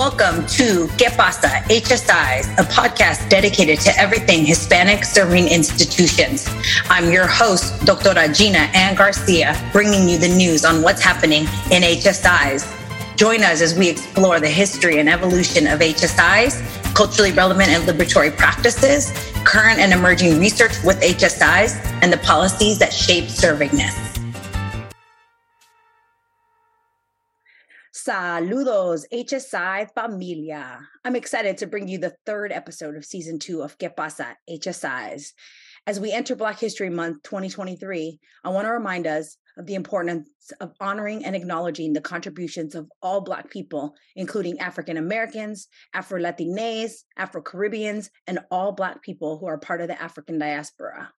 Welcome to Que Pasa HSIs, a podcast dedicated to everything Hispanic serving institutions. I'm your host, Doctora Gina Ann Garcia, bringing you the news on what's happening in HSIs. Join us as we explore the history and evolution of HSIs, culturally relevant and liberatory practices, current and emerging research with HSIs, and the policies that shape servingness. Saludos, HSI familia. I'm excited to bring you the third episode of season two of Que Pasa HSIs. As we enter Black History Month 2023, I want to remind us of the importance of honoring and acknowledging the contributions of all Black people, including African Americans, Afro Latinas, Afro Caribbeans, and all Black people who are part of the African diaspora.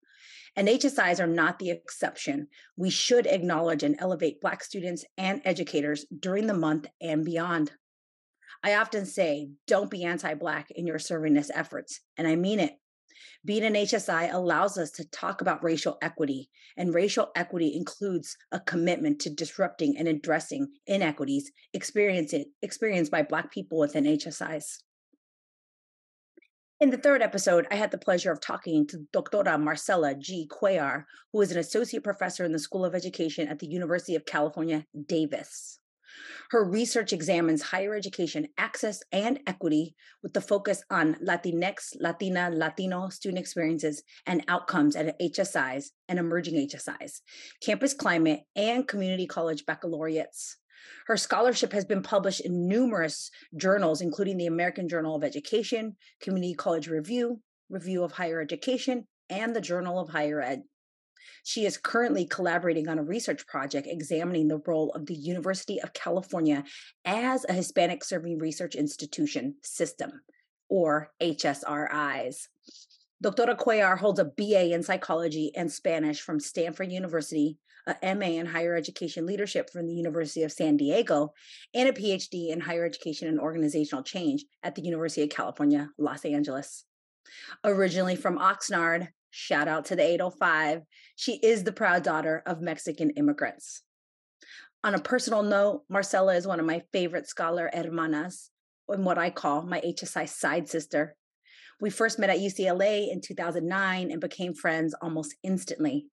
And HSIs are not the exception. We should acknowledge and elevate Black students and educators during the month and beyond. I often say, don't be anti Black in your servingness efforts, and I mean it. Being an HSI allows us to talk about racial equity, and racial equity includes a commitment to disrupting and addressing inequities experienced, experienced by Black people within HSIs. In the third episode, I had the pleasure of talking to Doctora Marcela G. Cuellar, who is an associate professor in the School of Education at the University of California, Davis. Her research examines higher education access and equity with the focus on Latinx, Latina, Latino student experiences and outcomes at HSIs and emerging HSIs, campus climate, and community college baccalaureates. Her scholarship has been published in numerous journals, including the American Journal of Education, Community College Review, Review of Higher Education, and the Journal of Higher Ed. She is currently collaborating on a research project examining the role of the University of California as a Hispanic Serving Research Institution system, or HSRIs. Doctora Cuellar holds a BA in psychology and Spanish from Stanford University, a MA in higher education leadership from the University of San Diego, and a PhD in higher education and organizational change at the University of California, Los Angeles. Originally from Oxnard, shout out to the 805, she is the proud daughter of Mexican immigrants. On a personal note, Marcela is one of my favorite scholar hermanas, and what I call my HSI side sister. We first met at UCLA in 2009 and became friends almost instantly.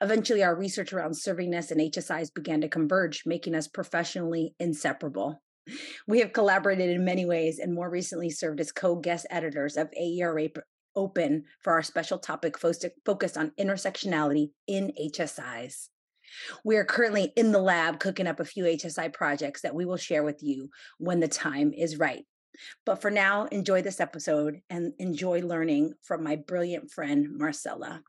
Eventually, our research around servingness and HSIs began to converge, making us professionally inseparable. We have collaborated in many ways and more recently served as co guest editors of AERA Open for our special topic focused on intersectionality in HSIs. We are currently in the lab cooking up a few HSI projects that we will share with you when the time is right. But for now, enjoy this episode and enjoy learning from my brilliant friend, Marcela.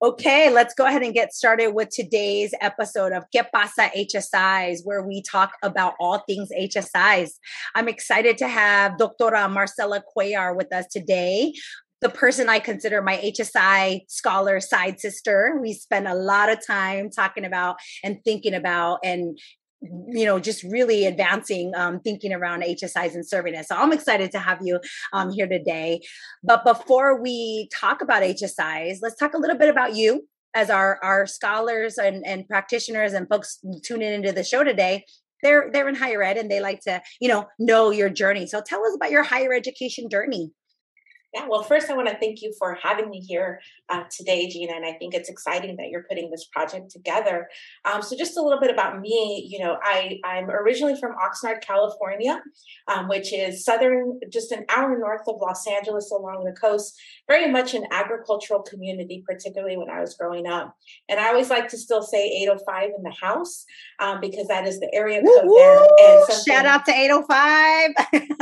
Okay, let's go ahead and get started with today's episode of Que Pasa HSIs, where we talk about all things HSIs. I'm excited to have Doctora Marcela Cuellar with us today. The person I consider my HSI scholar side sister. We spend a lot of time talking about and thinking about and you know, just really advancing um, thinking around HSIs and servingness. So I'm excited to have you um, here today. But before we talk about HSIs, let's talk a little bit about you as our our scholars and, and practitioners and folks tuning into the show today. They're they're in higher ed and they like to you know know your journey. So tell us about your higher education journey. Yeah, well, first, I want to thank you for having me here uh, today, Gina. And I think it's exciting that you're putting this project together. Um, so, just a little bit about me. You know, I, I'm originally from Oxnard, California, um, which is southern, just an hour north of Los Angeles along the coast, very much an agricultural community, particularly when I was growing up. And I always like to still say 805 in the house um, because that is the area code Woo-hoo! there. And Shout out to 805.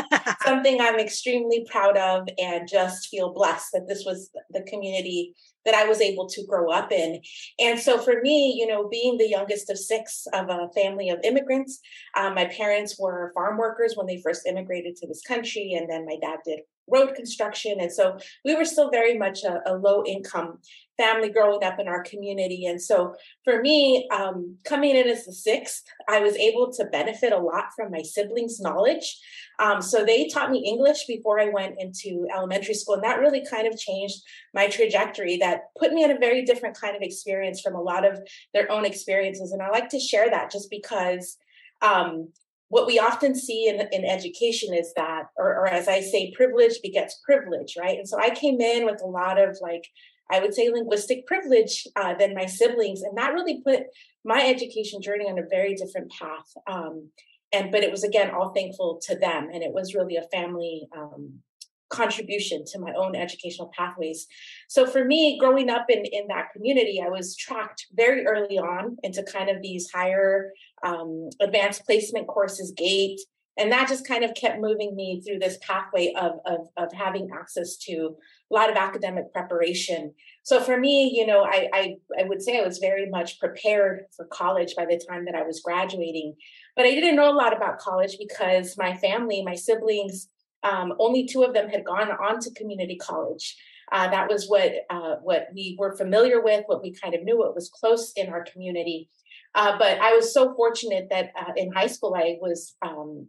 something I'm extremely proud of and just feel blessed that this was the community that I was able to grow up in. And so for me, you know, being the youngest of six of a family of immigrants, um, my parents were farm workers when they first immigrated to this country. And then my dad did road construction. And so we were still very much a, a low income family growing up in our community. And so for me, um, coming in as the sixth, I was able to benefit a lot from my siblings' knowledge. Um, so they taught me English before I went into elementary school. And that really kind of changed my trajectory, that put me in a very different kind of experience from a lot of their own experiences. And I like to share that just because um, what we often see in, in education is that, or, or as I say, privilege begets privilege, right? And so I came in with a lot of like, I would say linguistic privilege uh, than my siblings. And that really put my education journey on a very different path. Um, and, but it was again, all thankful to them. And it was really a family um, contribution to my own educational pathways. So for me, growing up in, in that community, I was tracked very early on into kind of these higher um, advanced placement courses, GATE, and that just kind of kept moving me through this pathway of, of, of having access to a lot of academic preparation. So for me, you know, I, I, I would say I was very much prepared for college by the time that I was graduating. But I didn't know a lot about college because my family, my siblings, um, only two of them had gone on to community college. Uh, that was what uh, what we were familiar with, what we kind of knew, what was close in our community. Uh, but I was so fortunate that uh, in high school I was um,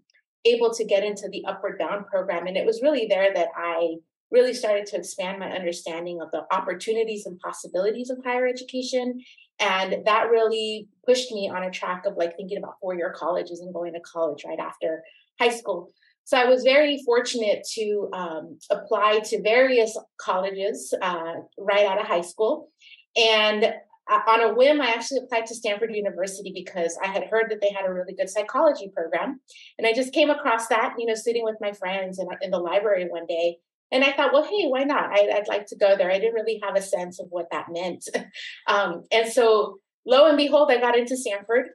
able to get into the Upward Bound program, and it was really there that I really started to expand my understanding of the opportunities and possibilities of higher education and that really pushed me on a track of like thinking about four year colleges and going to college right after high school so I was very fortunate to um, apply to various colleges uh, right out of high school. And on a whim, I actually applied to Stanford University because I had heard that they had a really good psychology program. And I just came across that, you know, sitting with my friends in, in the library one day. And I thought, well, hey, why not? I, would like to go there. I didn't really have a sense of what that meant. um, and so, lo and behold, I got into Stanford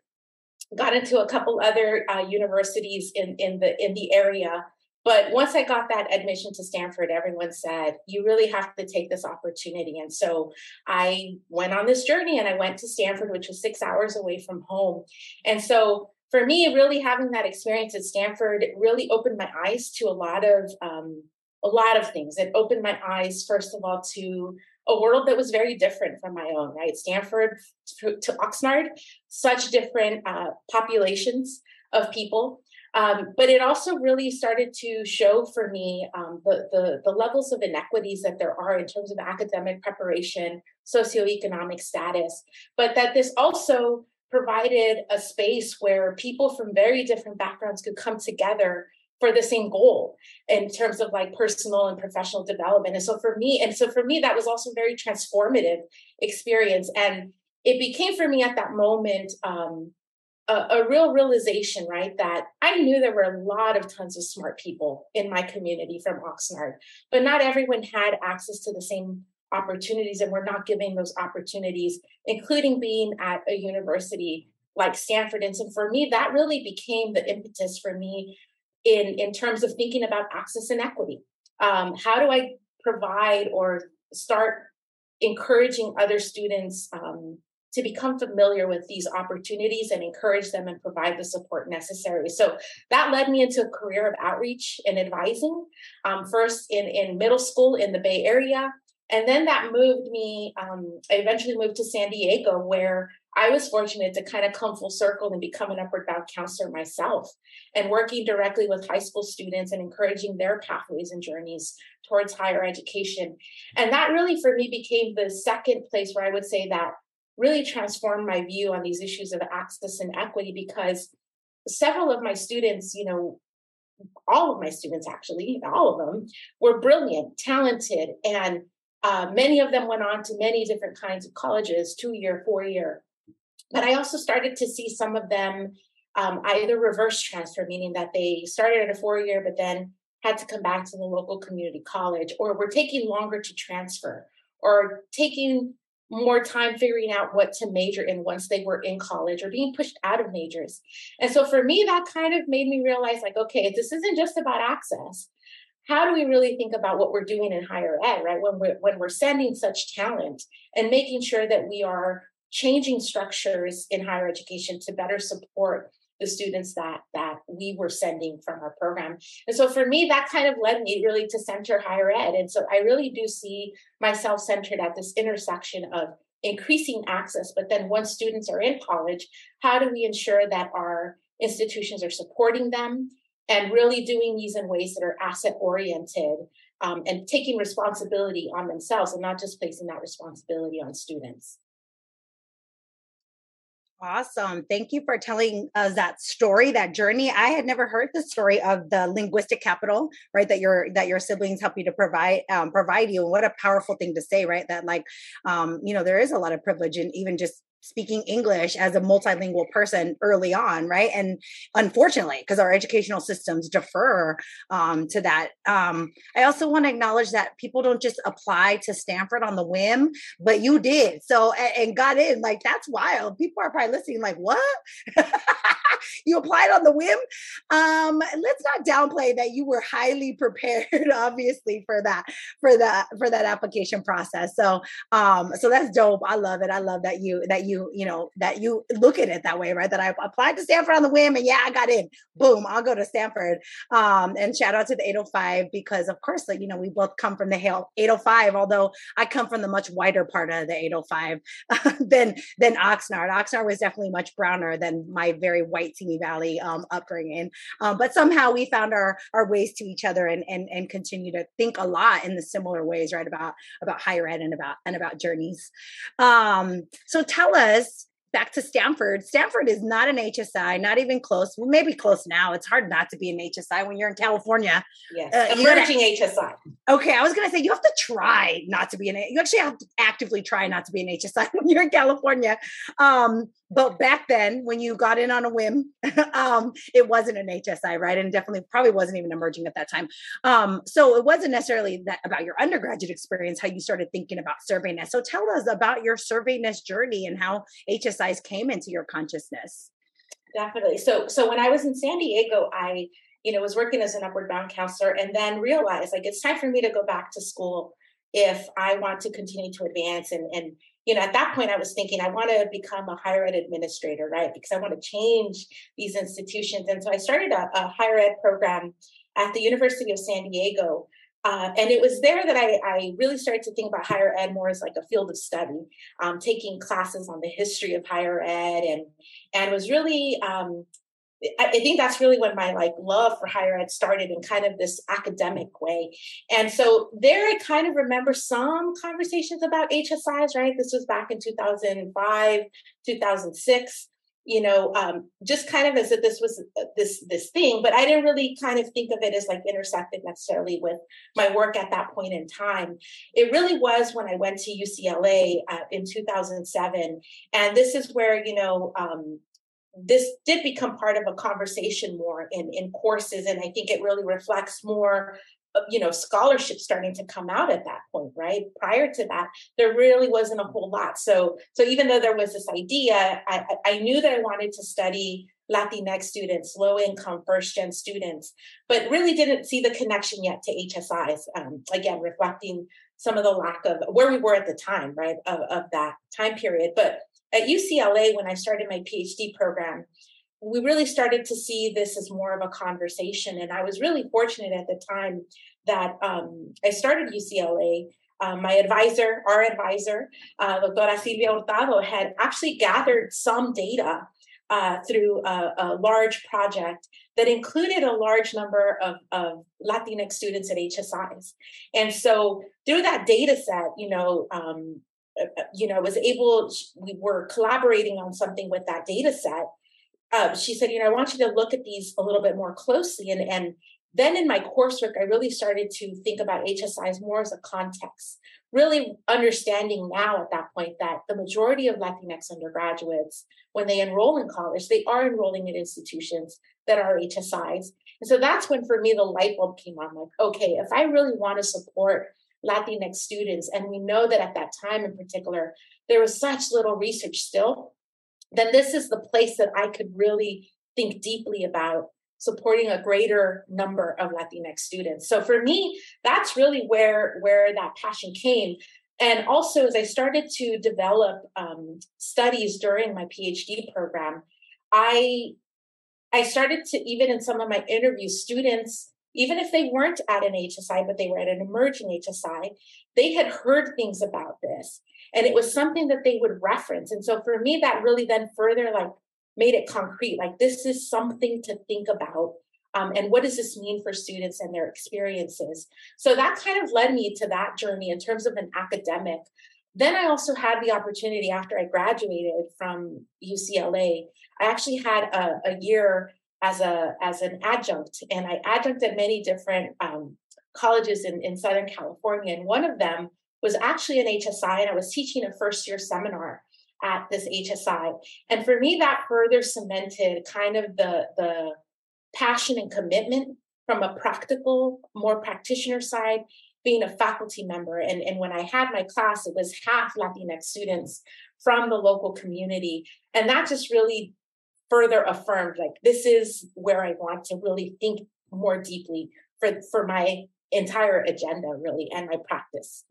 got into a couple other uh, universities in in the in the area but once i got that admission to stanford everyone said you really have to take this opportunity and so i went on this journey and i went to stanford which was six hours away from home and so for me really having that experience at stanford really opened my eyes to a lot of um, a lot of things it opened my eyes first of all to a world that was very different from my own, right? Stanford to, Oxnard, such different uh, populations of people. Um, but it also really started to show for me um, the, the, the levels of inequities that there are in terms of academic preparation, socioeconomic status, but that this also provided a space where people from very different backgrounds could come together for the same goal in terms of like personal and professional development. And so for me, and so for me, that was also very transformative experience. And it became for me at that moment um, a, a, real realization, right? That I knew there were a lot of tons of smart people in my community from Oxnard, but not everyone had access to the same opportunities and we're not giving those opportunities, including being at a university like Stanford. And so for me, that really became the impetus for me in in terms of thinking about access and equity um, how do i provide or start encouraging other students um, to become familiar with these opportunities and encourage them and provide the support necessary. So that led me into a career of outreach and advising, um, first in, in middle school in the Bay Area. And then that moved me, um, I eventually moved to San Diego, where I was fortunate to kind of come full circle and become an upward bound counselor myself and working directly with high school students and encouraging their pathways and journeys towards higher education. And that really, for me, became the second place where I would say that really transformed my view on these issues of access and equity because several of my students, you know, all of my students actually, all of them were brilliant, talented, and uh, many of them went on to many different kinds of colleges, two year, four year. But I also started to see some of them um, either reverse transfer, meaning that they started at a four year, but then had to come back to the local community college, or were taking longer to transfer, or taking more time figuring out what to major in once they were in college or being pushed out of majors. And so for me, that kind of made me realize like, okay, this isn't just about access. How do we really think about what we're doing in higher ed, right? When we're when we're sending such talent and making sure that we are changing structures in higher education to better support the students that that we were sending from our program. And so for me that kind of led me really to center higher ed. And so i really do see myself centered at this intersection of increasing access but then once students are in college how do we ensure that our institutions are supporting them and really doing these in ways that are asset oriented um, and taking responsibility on themselves and not just placing that responsibility on students Awesome. Thank you for telling us that story, that journey. I had never heard the story of the linguistic capital, right? That your that your siblings help you to provide um, provide you. What a powerful thing to say, right? That like um, you know, there is a lot of privilege and even just speaking English as a multilingual person early on, right? And unfortunately, because our educational systems defer um, to that. Um, I also want to acknowledge that people don't just apply to Stanford on the whim, but you did. So, and, and got in. Like, that's wild. People are probably listening, like, what? you applied on the whim. Um, let's not downplay that you were highly prepared, obviously, for that, for that, for that application process. So, um, so that's dope. I love it. I love that you that you you know that you look at it that way, right? That I applied to Stanford on the whim, and yeah, I got in. Boom, I'll go to Stanford. Um, and shout out to the 805 because, of course, like you know, we both come from the 805. Although I come from the much wider part of the 805 than than Oxnard. Oxnard was definitely much browner than my very white Simi Valley um, upbringing. Um, but somehow we found our our ways to each other and and and continue to think a lot in the similar ways, right? About about higher ed and about and about journeys. Um, so tell us was back to Stanford. Stanford is not an HSI, not even close. Well, maybe close now. It's hard not to be an HSI when you're in California. Yes, uh, emerging HSI. Okay, I was going to say you have to try not to be an. You actually have to actively try not to be an HSI when you're in California. Um, but back then, when you got in on a whim, um, it wasn't an HSI, right? And definitely probably wasn't even emerging at that time. Um, so it wasn't necessarily that about your undergraduate experience, how you started thinking about servingness. So tell us about your servingness journey and how HSIs came into your consciousness. Definitely. So, so when I was in San Diego, I, you know, was working as an upward bound counselor, and then realized like it's time for me to go back to school if I want to continue to advance and and you know, at that point, I was thinking, I want to become a higher ed administrator, right? Because I want to change these institutions. And so I started a, a higher ed program at the University of San Diego. Uh, and it was there that I, I, really started to think about higher ed more as like a field of study, um, taking classes on the history of higher ed, and and was really um, I think that's really when my like love for higher ed started in kind of this academic way. And so there I kind of remember some conversations about HSIs, right? This was back in 2005, 2006, you know, um, just kind of as if this was uh, this this thing, but I didn't really kind of think of it as like intersected necessarily with my work at that point in time. It really was when I went to UCLA uh, in 2007, and this is where you know um, this did become part of a conversation more in, in courses and i think it really reflects more you know scholarship starting to come out at that point right? Prior to that there really wasn't a whole lot. So so even though there was this idea i, I knew that i wanted to study latinx students low income first gen students but really didn't see the connection yet to hsis um, again reflecting some of the lack of where we were at the time right of, of that time period. But at UCLA, when I started my PhD program, we really started to see this as more of a conversation. And I was really fortunate at the time that um, I started UCLA. Um, my advisor, our advisor, uh, Doctora Sylvia Hurtado, had actually gathered some data uh, through a, a, large project that included a large number of, of, Latinx students at HSIs. And so through that data set, you know, um, uh, uh, you know, was able, we were collaborating on something with that data set. Uh, she said, you know, I want you to look at these a little bit more closely. And, and then in my coursework, I really started to think about HSIs more as a context, really understanding now at that point that the majority of Latinx undergraduates, when they enroll in college, they are enrolling in institutions that are HSIs. And so that's when for me the light bulb came on like, okay, if I really want to support Latinx students. And we know that at that time in particular, there was such little research still. Then this is the place that I could really think deeply about supporting a greater number of Latinx students. So for me, that's really where where that passion came. And also, as I started to develop um, studies during my PhD program, I I started to even in some of my interviews, students even if they weren't at an HSI, but they were at an emerging HSI, they had heard things about this. And it was something that they would reference. And so for me, that really then further like made it concrete. Like this is something to think about. Um, and what does this mean for students and their experiences? So that kind of led me to that journey in terms of an academic then I also had the opportunity after I graduated from UCLA. I actually had a, a year as a as an adjunct, and I adjunct at many different um, colleges in, in Southern California. And one of them was actually an HSI, and I was teaching a first year seminar at this HSI. And for me, that further cemented kind of the the passion and commitment from a practical, more practitioner side, being a faculty member. And, and when I had my class, it was half Latinx students from the local community. And that just really further affirmed like this is where I want to really think more deeply for, for my entire agenda, really, and my practice.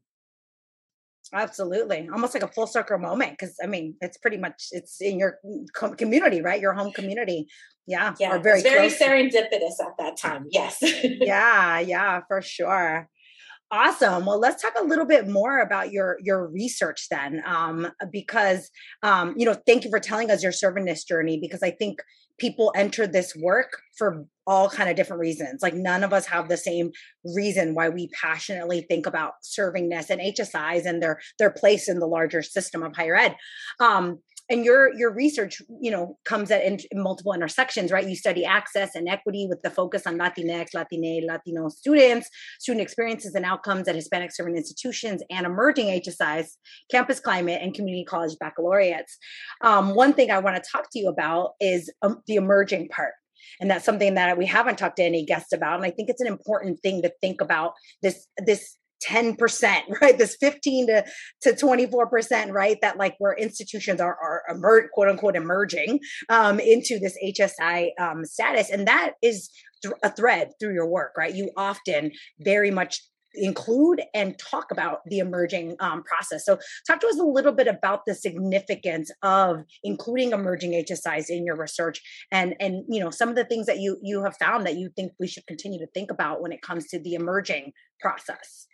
Absolutely, almost like a full circle moment because I mean it's pretty much it's in your community, right? Your home community. Yeah, yeah, very very serendipitous at that time. Yes. yeah, yeah, for sure. Awesome. Well, let's talk a little bit more about your your research then, um, because um, you know, thank you for telling us your servingness journey. Because I think people enter this work for all kind of different reasons. Like none of us have the same reason why we passionately think about servingness and HSIs and their their place in the larger system of higher ed. Um, and your your research you know comes at in, multiple intersections right? You study access and equity with the focus on latinx latine latino students student experiences and outcomes at hispanic serving institutions and emerging hsis campus climate and community college baccalaureates. Um, one thing i want to talk to you about is um, the emerging part. And that's something that we haven't talked to any guests about and i think it's an important thing to think about this this 10%, right? This 15 to, to 24%, right? That like where institutions are, are emer- quote unquote emerging um, into this HSI um, status. And that is th- a thread through your work, right? You often very much include and talk about the emerging um, process. So, talk to us a little bit about the significance of including emerging HSIs in your research, and and you know some of the things that you you have found that you think we should continue to think about when it comes to the emerging process.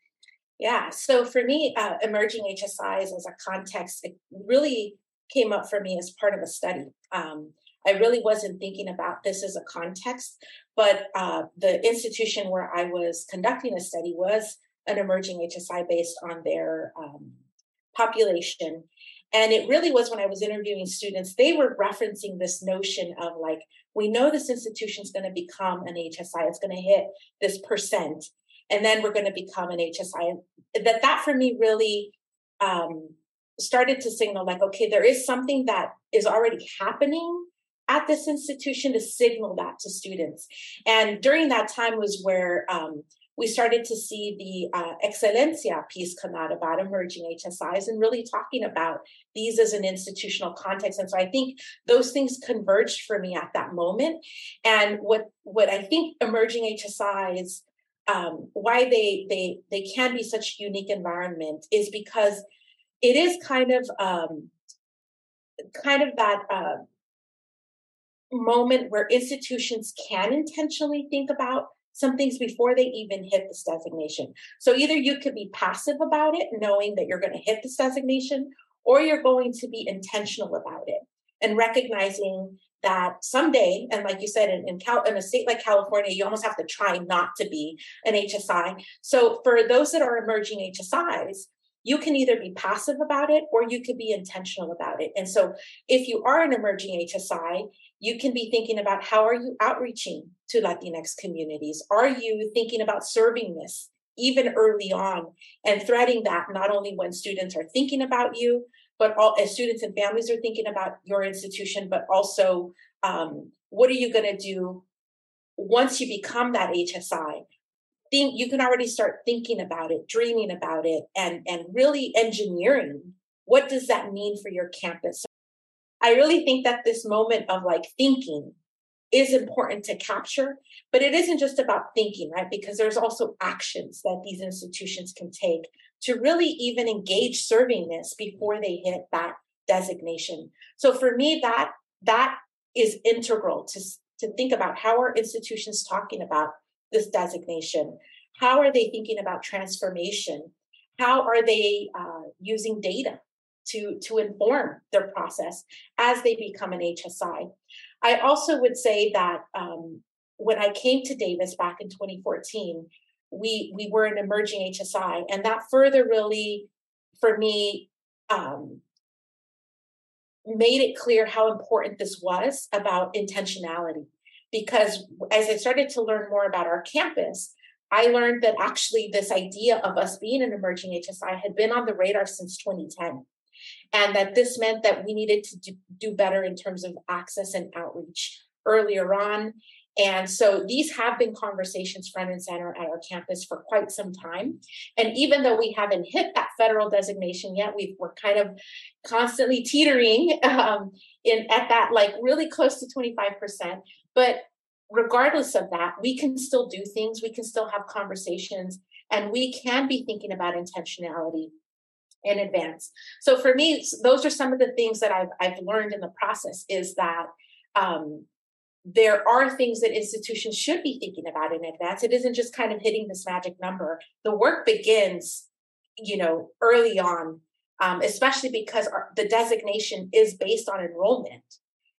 Yeah. So for me, uh, emerging HSIs as a context, it really came up for me as part of a study. Um, I really wasn't thinking about this as a context, but uh, the institution where I was conducting a study was an emerging HSI based on their um, population. And it really was when I was interviewing students, they were referencing this notion of like, we know this institution is going to become an HSI, it's going to hit this percent and then we're going to become an HSI. That that for me really um, started to signal like, okay, there is something that is already happening at this institution to signal that to students. And during that time was where um, we started to see the uh, Excelencia piece come out about emerging HSIs and really talking about these as an institutional context. And so I think those things converged for me at that moment. And what what I think emerging HSIs um, why they they they can be such unique environment is because it is kind of um, kind of that uh, moment where institutions can intentionally think about some things before they even hit this designation. So either you could be passive about it, knowing that you're going to hit this designation, or you're going to be intentional about it and recognizing that someday, and like you said, in, in, Cal, in a state like California, you almost have to try not to be an HSI. So for those that are emerging HSIs, you can either be passive about it or you could be intentional about it. And so if you are an emerging HSI, you can be thinking about how are you outreaching to Latinx communities? Are you thinking about servingness even early on and threading that not only when students are thinking about you, but all as students and families are thinking about your institution, but also um, what are you going to do once you become that HSI? Think you can already start thinking about it, dreaming about it, and and really engineering. What does that mean for your campus? I really think that this moment of like thinking is important to capture, but it isn't just about thinking, right? Because there's also actions that these institutions can take to really even engage servingness before they hit that designation. So for me, that that is integral to, to think about how are institutions talking about this designation? How are they thinking about transformation? How are they uh, using data to, to inform their process as they become an HSI? I also would say that um, when I came to Davis back in 2014, we we were an emerging HSI, and that further really, for me, um, made it clear how important this was about intentionality. Because as I started to learn more about our campus, I learned that actually this idea of us being an emerging HSI had been on the radar since 2010. And that this meant that we needed to do, do better in terms of access and outreach earlier on. And so these have been conversations front and center at our campus for quite some time. And even though we haven't hit that federal designation yet, we are kind of constantly teetering um, in at that like really close to 25%. But regardless of that, we can still do things, we can still have conversations, and we can be thinking about intentionality in advance. So for me, those are some of the things that I've I've learned in the process is that um, there are things that institutions should be thinking about in advance. It isn't just kind of hitting this magic number. The work begins, you know, early on, um, especially because our, the designation is based on enrollment.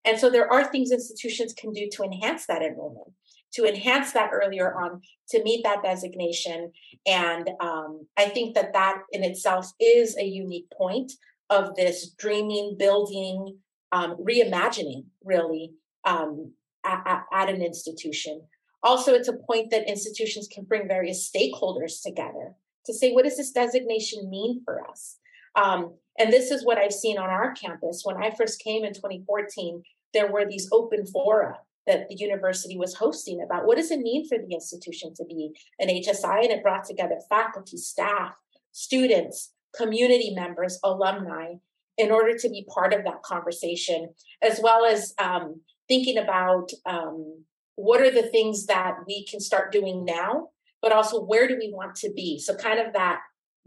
And so there are things institutions can do to enhance that enrollment, to enhance that earlier on, to meet that designation. And um, I think that that in itself is a unique point of this dreaming, building, um, reimagining, really, um, at, at, an institution. Also, it's a point that institutions can bring various stakeholders together to say, what does this designation mean for us? Um, and this is what I've seen on our campus. When I first came in 2014, there were these open fora that the university was hosting about what does it mean for the institution to be an HSI, and it brought together faculty, staff, students, community members, alumni, in order to be part of that conversation, as well as um, thinking about um, what are the things that we can start doing now, but also where do we want to be? So, kind of that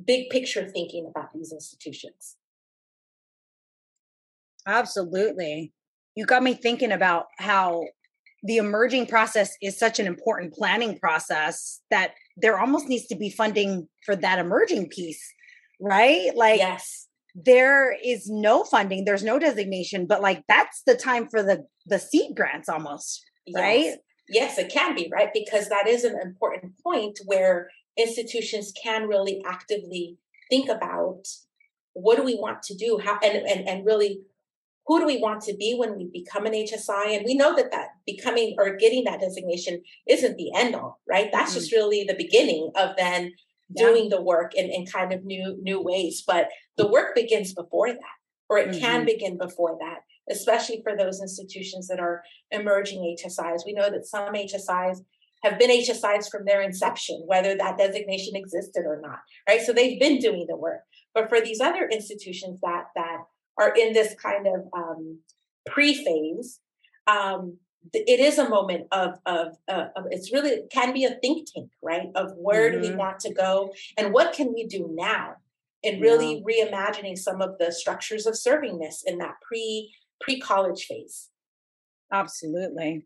big picture thinking about these institutions. Absolutely. You got me thinking about how the emerging process is such an important planning process that there almost needs to be funding for that emerging piece, right? Like, yes there is no funding there's no designation but like that's the time for the the seed grants almost right yes. yes it can be right because that is an important point where institutions can really actively think about what do we want to do how and and, and really who do we want to be when we become an hsi and we know that that becoming or getting that designation isn't the end all right that's mm-hmm. just really the beginning of then yeah. doing the work in, in kind of new new ways but the work begins before that or it mm-hmm. can begin before that especially for those institutions that are emerging hsis we know that some hsis have been hsis from their inception whether that designation existed or not right so they've been doing the work but for these other institutions that that are in this kind of um, pre-phase um, it is a moment of, of, uh, of it's really can be a think tank right of where mm-hmm. do we mm-hmm. want to go and what can we do now and really yeah. reimagining some of the structures of servingness in that pre pre college phase absolutely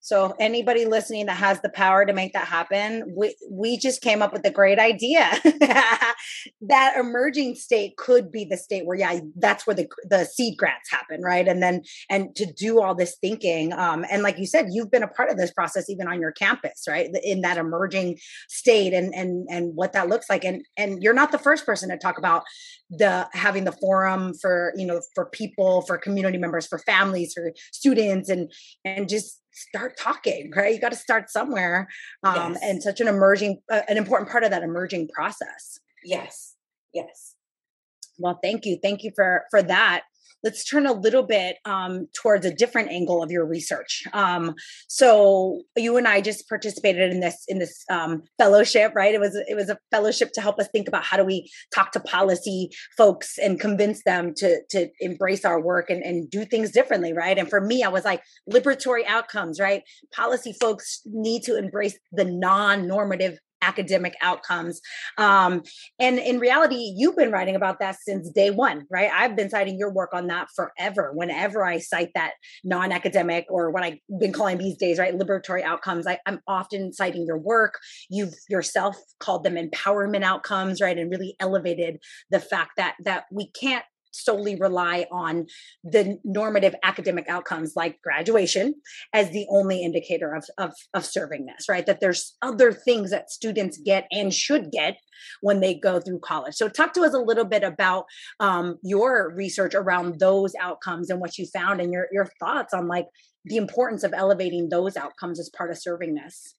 so anybody listening that has the power to make that happen, we we just came up with a great idea. that emerging state could be the state where yeah, that's where the the seed grants happen, right? And then and to do all this thinking um and like you said, you've been a part of this process even on your campus, right? In that emerging state and and and what that looks like and and you're not the first person to talk about the having the forum for, you know, for people, for community members, for families, for students and and just start talking right? You got to start somewhere um, yes. and such an emerging uh, an important part of that emerging process. Yes yes. Well thank you. Thank you for for that let's turn a little bit um, towards a different angle of your research. Um, so you and I just participated in this in this um, fellowship, right? It was it was a fellowship to help us think about how do we talk to policy folks and convince them to to embrace our work and, and do things differently, right? And for me, I was like liberatory outcomes, right? Policy folks need to embrace the non-normative academic outcomes. Um, and in reality, you've been writing about that since day one, right? I've been citing your work on that forever. Whenever I cite that non academic or what I've been calling these days, right, liberatory outcomes, I, I'm often citing your work. You've yourself called them empowerment outcomes, right? And really elevated the fact that that we can't solely rely on the normative academic outcomes like graduation as the only indicator of, of, of servingness, right? That there's other things that students get and should get when they go through college. So, talk to us a little bit about um, your research around those outcomes and what you found and your, your thoughts on like the importance of elevating those outcomes as part of servingness.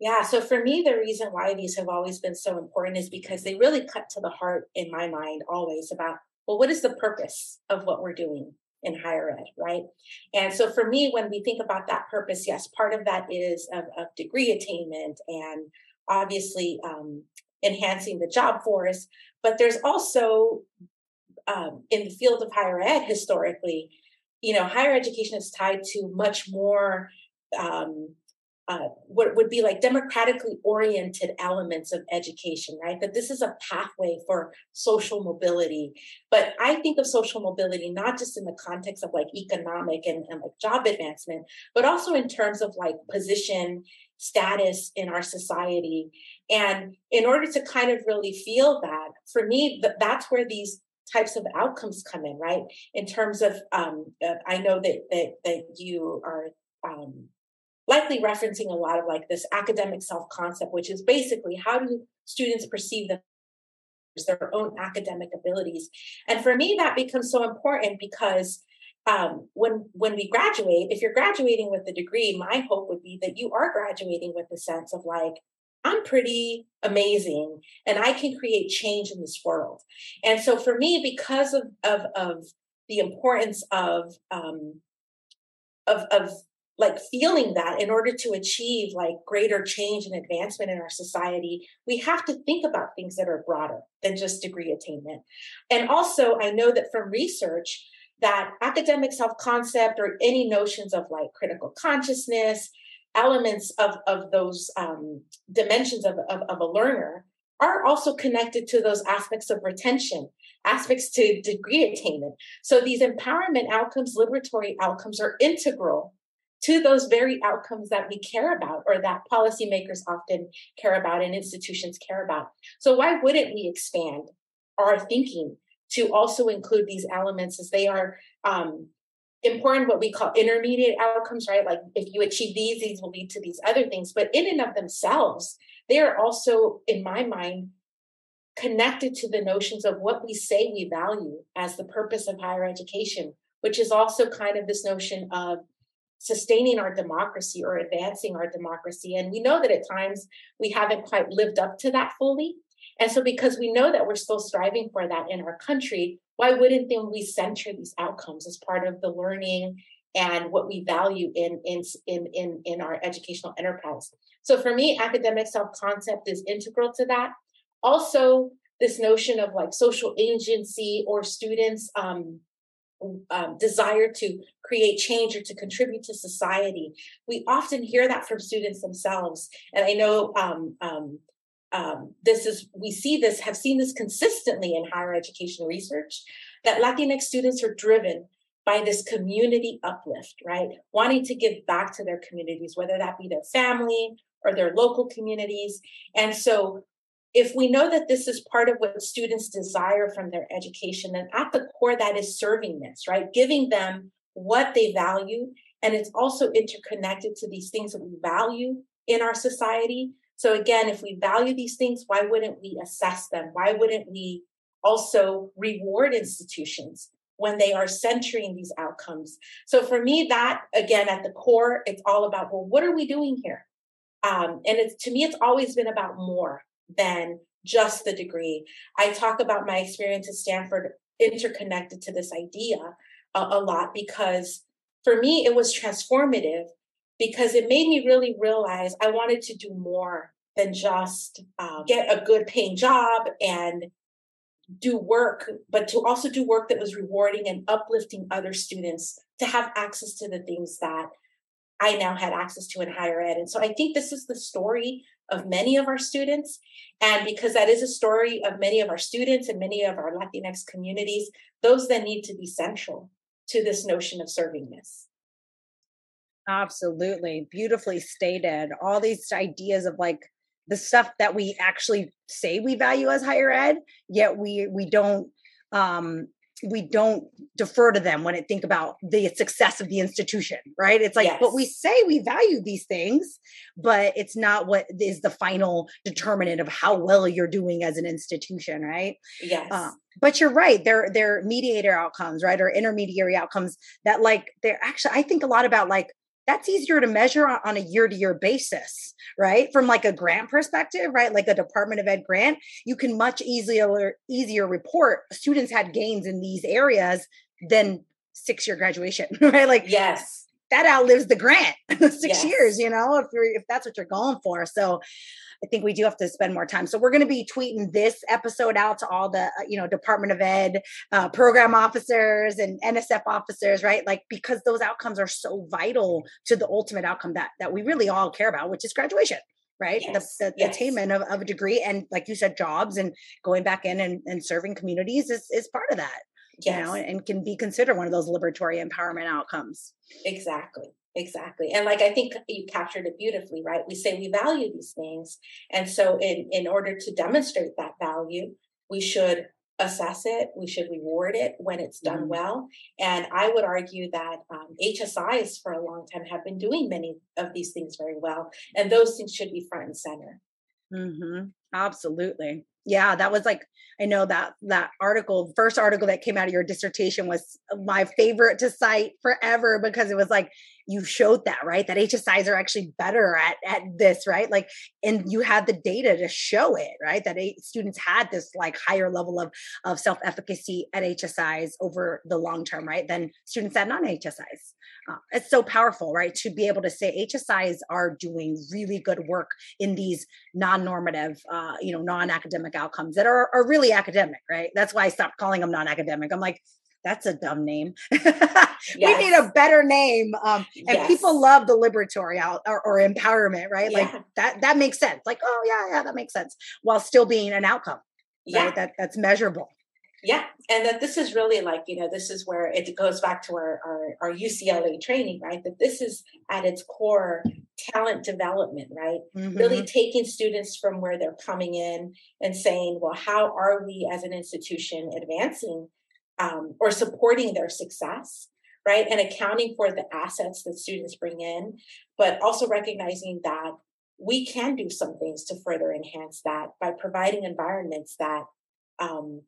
Yeah, so for me, the reason why these have always been so important is because they really cut to the heart in my mind always about, well, what is the purpose of what we're doing in higher ed, right? And so for me, when we think about that purpose, yes, part of that is of, of degree attainment and obviously um, enhancing the job force, but there's also um, in the field of higher ed historically, you know, higher education is tied to much more um, uh, what would be like democratically oriented elements of education, right? That this is a pathway for social mobility. But I think of social mobility not just in the context of like economic and, and like job advancement, but also in terms of like position, status in our society. And in order to kind of really feel that, for me, th- that's where these types of outcomes come in, right? In terms of, um, uh, I know that that that you are um, likely referencing a lot of like this academic self concept, which is basically how do students perceive them their own academic abilities. And for me, that becomes so important because um, when when we graduate, if you're graduating with a degree, my hope would be that you are graduating with a sense of like, I'm pretty amazing and I can create change in this world. And so for me, because of of, of the importance of um, of, of like feeling that in order to achieve like greater change and advancement in our society we have to think about things that are broader than just degree attainment. And also i know that from research that academic self-concept or any notions of like critical consciousness elements of of those um, dimensions of, of, of a learner are also connected to those aspects of retention aspects to degree attainment. So these empowerment outcomes liberatory outcomes are integral to those very outcomes that we care about or that policymakers often care about and institutions care about. So, why wouldn't we expand our thinking to also include these elements as they are um, important, what we call intermediate outcomes, right? Like if you achieve these, these will lead to these other things. But in and of themselves, they are also, in my mind, connected to the notions of what we say we value as the purpose of higher education, which is also kind of this notion of sustaining our democracy or advancing our democracy. And we know that at times we haven't quite lived up to that fully. And so, because we know that we're still striving for that in our country, why wouldn't then we center these outcomes as part of the learning and what we value in in in in, our educational enterprise? So, for me, academic self concept is integral to that. Also, this notion of like social agency or students um, um, desire to create change or to contribute to society. We often hear that from students themselves. And I know um, um, um, this is, we see this, have seen this consistently in higher education research, that Latinx students are driven by this community uplift, right? Wanting to give back to their communities, whether that be their family or their local communities. And so if we know that this is part of what students desire from their education, then at the core, that is servingness, right? Giving them what they value. And it's also interconnected to these things that we value in our society. So, again, if we value these things, why wouldn't we assess them? Why wouldn't we also reward institutions when they are centering these outcomes? So, for me, that again, at the core, it's all about well, what are we doing here? Um, and it's to me, it's always been about more than just the degree. I talk about my experience at Stanford interconnected to this idea a, a lot because for me, it was transformative because it made me really realize I wanted to do more than just uh, get a good paying job and do work, but to also do work that was rewarding and uplifting other students to have access to the things that I now had access to in higher ed. And so I think this is the story of many of our students. And because that is a story of many of our students and many of our Latinx communities, those that need to be central to this notion of servingness. Absolutely. Beautifully stated. All these ideas of like the stuff that we actually say we value as higher ed, yet we we don't um we don't defer to them when it think about the success of the institution right? It's like yes. but we say we value these things but it's not what is the final determinant of how well you're doing as an institution right? Yes. Uh, but you're right they're they're mediator outcomes right or intermediary outcomes that like they're actually i think a lot about like that's easier to measure on, a year to year basis, right? From like a grant perspective, right? Like a Department of Ed grant, you can much easier easier report students had gains in these areas than six year graduation, right? Like yes, that outlives the grant six yes. years, you know, if you're if that's what you're going for. So I think we do have to spend more time. So we're going to be tweeting this episode out to all the, uh, you know, Department of Ed uh, program officers and NSF officers, right? Like because those outcomes are so vital to the ultimate outcome that that we really all care about, which is graduation right yes, the, the, yes. attainment of, of a degree and like you said jobs and going back in and, and serving communities is, is part of that yes. you know and can be considered one of those liberatory empowerment outcomes exactly exactly and like i think you captured it beautifully right we say we value these things and so in in order to demonstrate that value we should assess it we should reward it when it's done mm-hmm. well and i would argue that um, hsis for a long time have been doing many of these things very well and those things should be front and center mm-hmm. absolutely yeah that was like i know that that article first article that came out of your dissertation was my favorite to cite forever because it was like you showed that right? That hsis are actually better at at this right? Like and you had the data to show it right? That eight students had this like higher level of of self-efficacy at hsis over the long term right than students at non-hsis uh, it's so powerful right to be able to say hsis are doing really good work in these non-normative uh, you know non-academic outcomes that are, are really academic right? That's why i stopped calling them non-academic. I'm like that's a dumb name. yes. We need a better name. Um, and yes. people love the liberatory out or, or empowerment, right? Yeah. Like that, that makes sense. Like, oh yeah, yeah, that makes sense. While still being an outcome, yeah. right? That that's measurable. Yeah. And that this is really like, you know, this is where it goes back to our, our, our UCLA training, right? That this is at its core talent development, right? Mm-hmm. Really taking students from where they're coming in and saying, well, how are we as an institution advancing um, or supporting their success, right? And accounting for the assets that students bring in, but also recognizing that we can do some things to further enhance that by providing environments that um,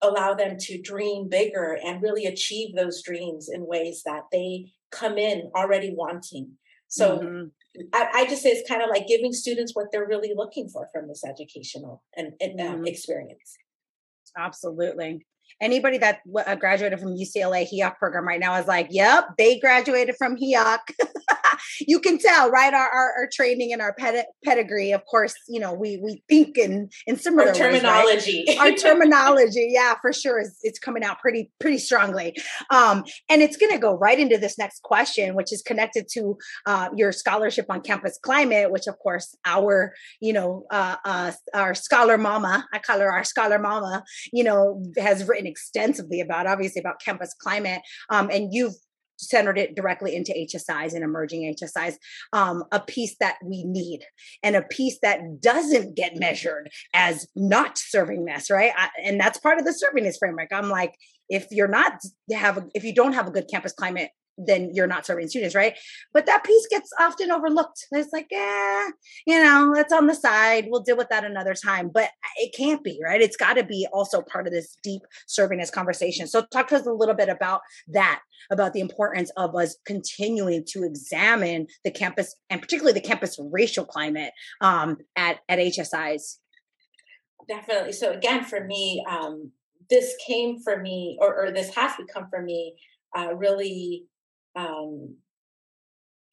allow them to dream bigger and really achieve those dreams in ways that they come in already wanting. So mm-hmm. I, I, just say it's kind of like giving students what they're really looking for from this educational and, and uh, mm-hmm. experience. Absolutely anybody that uh, graduated from UCLA HEOC program right now is like, yep, they graduated from HEOC. you can tell, right? Our, our, our training and our ped- pedigree, of course, you know, we we think in in similar our terminology. Ways, right? our terminology, yeah, for sure, is it's coming out pretty pretty strongly. Um, and it's going to go right into this next question, which is connected to uh, your scholarship on campus climate, which of course our you know uh, uh, our scholar mama, I call her our scholar mama, you know, has written extensively about, obviously about campus climate, um, and you've centered it directly into HSIs and emerging HSIs, um, a piece that we need and a piece that doesn't get measured as not servingness, right? I, and that's part of the servingness framework. I'm like, if you're not have a, if you don't have a good campus climate then you're not serving students, right? But that piece gets often overlooked. It's like, yeah, you know, that's on the side. We'll deal with that another time. But it can't be, right? It's got to be also part of this deep servingness conversation. So talk to us a little bit about that, about the importance of us continuing to examine the campus and particularly the campus racial climate um, at, at HSIs. Definitely. So again, for me, um, this came for me, or, or this has become for me, uh, really um,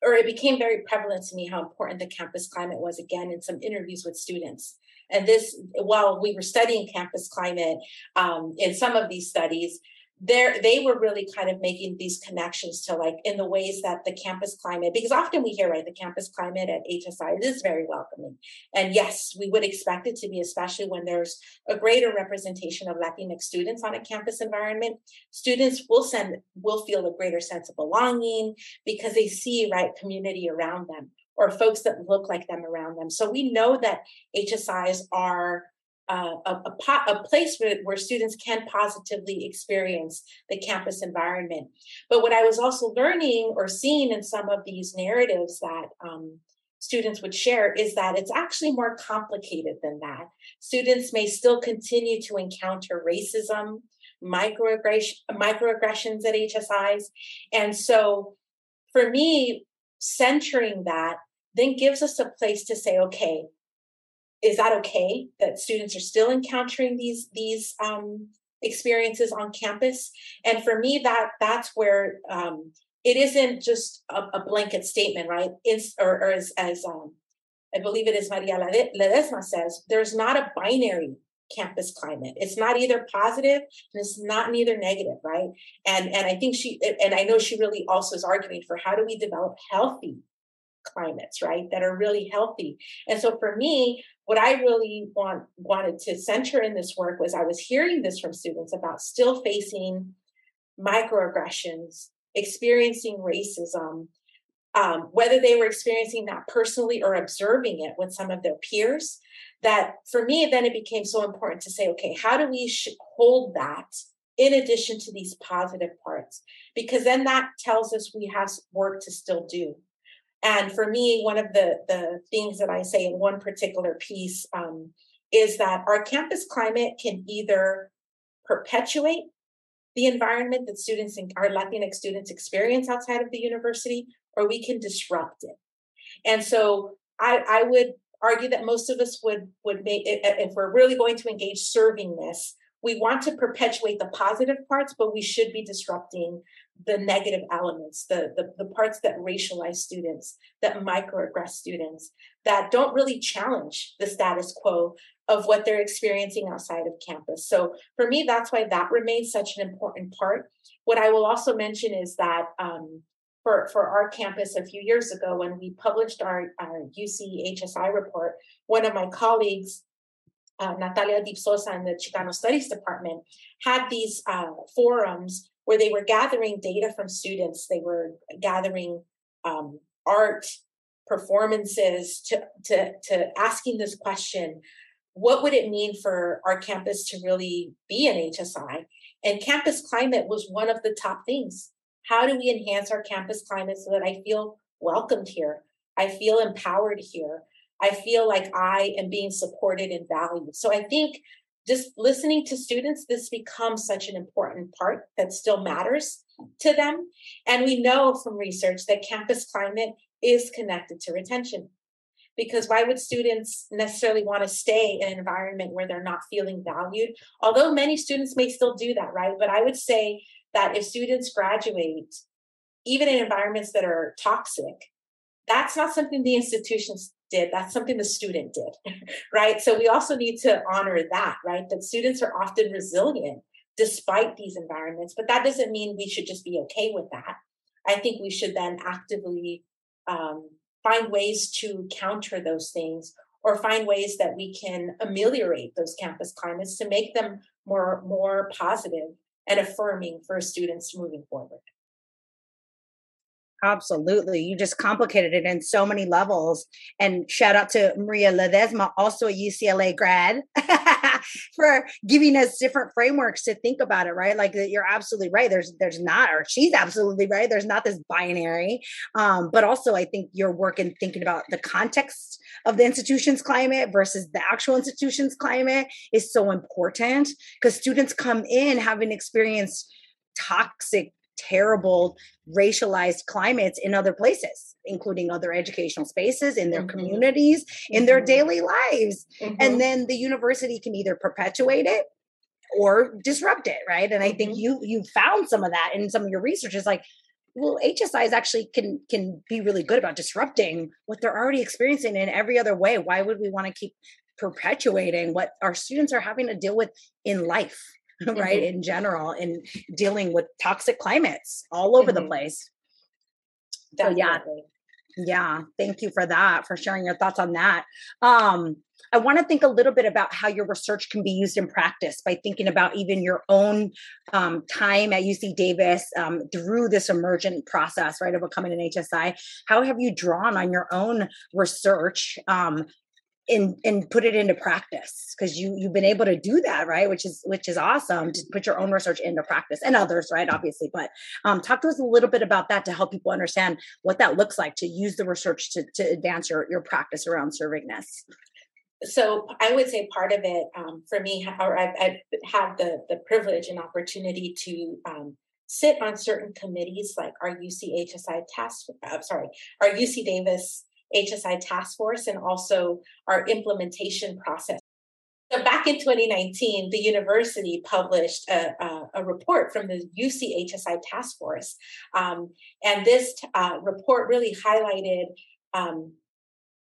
or it became very prevalent to me how important the campus climate was again in some interviews with students. And this while we were studying campus climate um, in some of these studies there they were really kind of making these connections to like in the ways that the campus climate because often we hear right the campus climate at hsi is very welcoming. And yes we would expect it to be especially when there's a greater representation of latinx students on a campus environment. Students will send will feel a greater sense of belonging because they see right community around them or folks that look like them around them. So we know that hsis are uh, a, a, po- a, place where, where students can positively experience the campus environment. But what I was also learning or seeing in some of these narratives that um, students would share is that it's actually more complicated than that. Students may still continue to encounter racism, microaggression, microaggressions at HSIs. And so for me, centering that then gives us a place to say, okay, is that okay that students are still encountering these these um, experiences on campus? And for me, that that's where um, it isn't just a, a blanket statement, right? It's, or, or as, as um, I believe it is Maria Ledesma says, there's not a binary campus climate. It's not either positive and it's not neither negative, right? And and I think she and I know she really also is arguing for how do we develop healthy climates, right? That are really healthy. And so for me, what I really want wanted to center in this work was I was hearing this from students about still facing microaggressions, experiencing racism, um, whether they were experiencing that personally or observing it with some of their peers. That for me, then it became so important to say, okay, how do we hold that in addition to these positive parts? Because then that tells us we have work to still do. And for me, one of the, the things that I say in one particular piece um, is that our campus climate can either perpetuate the environment that students and our Latinx students experience outside of the university, or we can disrupt it. And so I, I would argue that most of us would would make if we're really going to engage servingness, we want to perpetuate the positive parts, but we should be disrupting the negative elements, the, the, the parts that racialize students, that microaggress students, that don't really challenge the status quo of what they're experiencing outside of campus. So for me, that's why that remains such an important part. What I will also mention is that um, for, for our campus a few years ago, when we published our, our UC HSI report, one of my colleagues uh, Natalia Deeb-Sossa in the Chicano Studies Department had these uh, forums where they were gathering data from students. They were gathering um, art performances to, to, to asking this question what would it mean for our campus to really be an HSI? And campus climate was one of the top things. How do we enhance our campus climate so that I feel welcomed here? I feel empowered here. I feel like I am being supported and valued. So I think just listening to students, this becomes such an important part that still matters to them. And we know from research that campus climate is connected to retention. Because why would students necessarily want to stay in an environment where they're not feeling valued? Although many students may still do that, right? But I would say that if students graduate, even in environments that are toxic, that's not something the institutions did that's something the student did right? So we also need to honor that right? That students are often resilient despite these environments but that doesn't mean we should just be okay with that. I think we should then actively um, find ways to counter those things or find ways that we can ameliorate those campus climates to make them more more positive and affirming for students moving forward Absolutely. You just complicated it in so many levels. And shout out to Maria Ledesma, also a UCLA grad, for giving us different frameworks to think about it, right? Like you're absolutely right. There's there's not, or she's absolutely right. There's not this binary. Um, but also I think your work in thinking about the context of the institution's climate versus the actual institution's climate is so important because students come in having experienced toxic terrible racialized climates in other places including other educational spaces in their mm-hmm. communities in mm-hmm. their daily lives mm-hmm. and then the university can either perpetuate it or disrupt it right and i think mm-hmm. you you found some of that in some of your research is like well hsis actually can can be really good about disrupting what they're already experiencing in every other way why would we want to keep perpetuating what our students are having to deal with in life right mm-hmm. in general in dealing with toxic climates all over mm-hmm. the place so yeah yeah thank you for that for sharing your thoughts on that um I want to think a little bit about how your research can be used in practice by thinking about even your own um, time at UC Davis um, through this emergent process, right, of becoming an HSI. How have you drawn on your own research um, and and put it into practice because you you've been able to do that right? Which is which is awesome to put your own research into practice and others right? Obviously but um, talk to us a little bit about that to help people understand what that looks like to use the research to, to advance your, your practice around servingness. So I would say part of it um, for me, or I've, I've, had the the privilege and opportunity to um, sit on certain committees like our UC HSI task, uh, sorry, our UC Davis HSI task force, and also our implementation process. So back in 2019, the university published a, a, a report from the UC HSI task force, um, and this uh, report really highlighted um,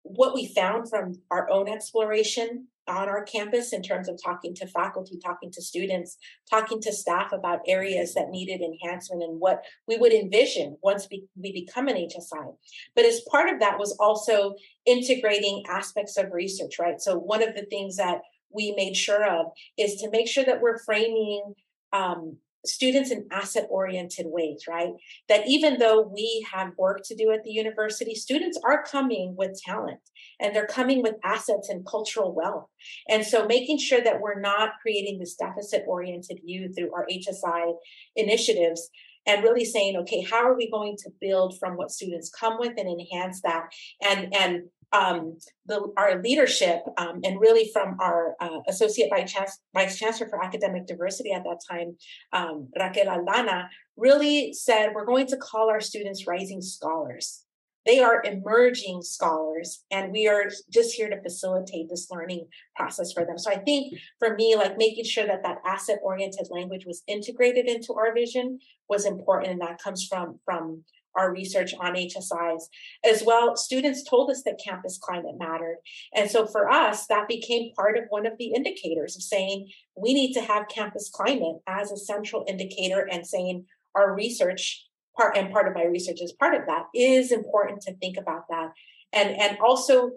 what we found from our own exploration on our campus in terms of talking to faculty, talking to students, talking to staff about areas that needed enhancement and what we would envision once we, we become an HSI. But as part of that was also integrating aspects of research, right? So one of the things that we made sure of is to make sure that we're framing um, students in asset oriented ways, right? That even though we have work to do at the university, students are coming with talent and they're coming with assets and cultural wealth. And so making sure that we're not creating this deficit oriented view through our HSI initiatives and really saying okay how are we going to build from what students come with and enhance that and and um, the, our leadership um, and really from our uh, associate vice, vice, chancellor for academic diversity at that time, um, Raquel Aldana, really said we're going to call our students rising scholars. They are emerging scholars, and we are just here to facilitate this learning process for them. So I think for me, like making sure that that asset-oriented language was integrated into our vision was important, and that comes from from our research on HSIs. As well, students told us that campus climate mattered. And so for us, that became part of one of the indicators of saying we need to have campus climate as a central indicator and saying our research part and part of my research is part of that is important to think about that and and also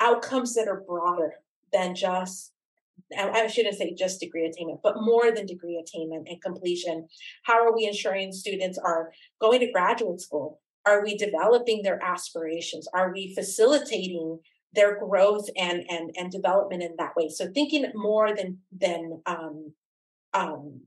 outcomes that are broader than just I shouldn't say just degree attainment, but more than degree attainment and completion. How are we ensuring students are going to graduate school? Are we developing their aspirations? Are we facilitating their growth and and and development in that way? So thinking more than than um, um,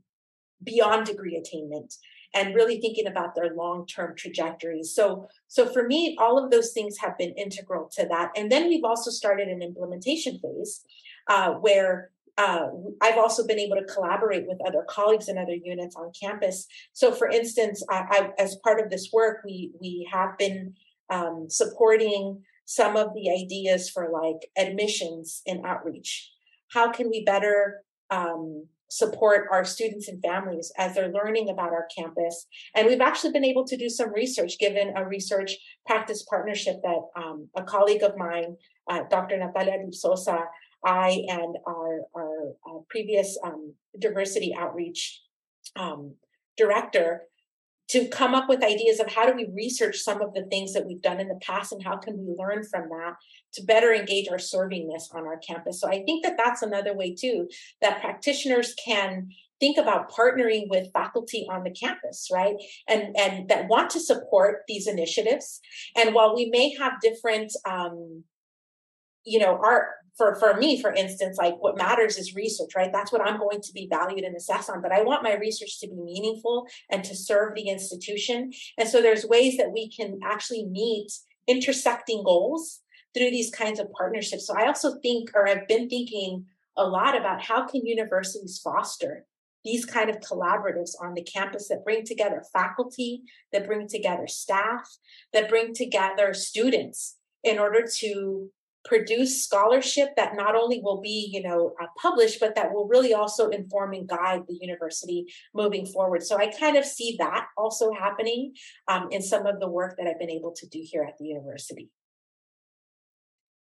beyond degree attainment and really thinking about their long-term trajectories. So so for me, all of those things have been integral to that. And then we've also started an implementation phase uh, where uh, I've also been able to collaborate with other colleagues in other units on campus. So, for instance, I, I, as part of this work, we we have been um, supporting some of the ideas for like admissions and outreach. How can we better um, support our students and families as they're learning about our campus? And we've actually been able to do some research, given a research practice partnership that um, a colleague of mine, uh, Dr. Natalia Sosa, I and our, our uh, previous um, diversity outreach um, director to come up with ideas of how do we research some of the things that we've done in the past and how can we learn from that to better engage our servingness on our campus. So I think that that's another way too that practitioners can think about partnering with faculty on the campus right and and that want to support these initiatives and while we may have different um, you know our for for me for instance like what matters is research right? That's what i'm going to be valued and assessed on but i want my research to be meaningful and to serve the institution. And so there's ways that we can actually meet intersecting goals through these kinds of partnerships. So i also think or i've been thinking a lot about how can universities foster these kind of collaboratives on the campus that bring together faculty that bring together staff that bring together students in order to produce scholarship that not only will be you know uh, published but that will really also inform and guide the university moving forward. So i kind of see that also happening um, in some of the work that i've been able to do here at the university.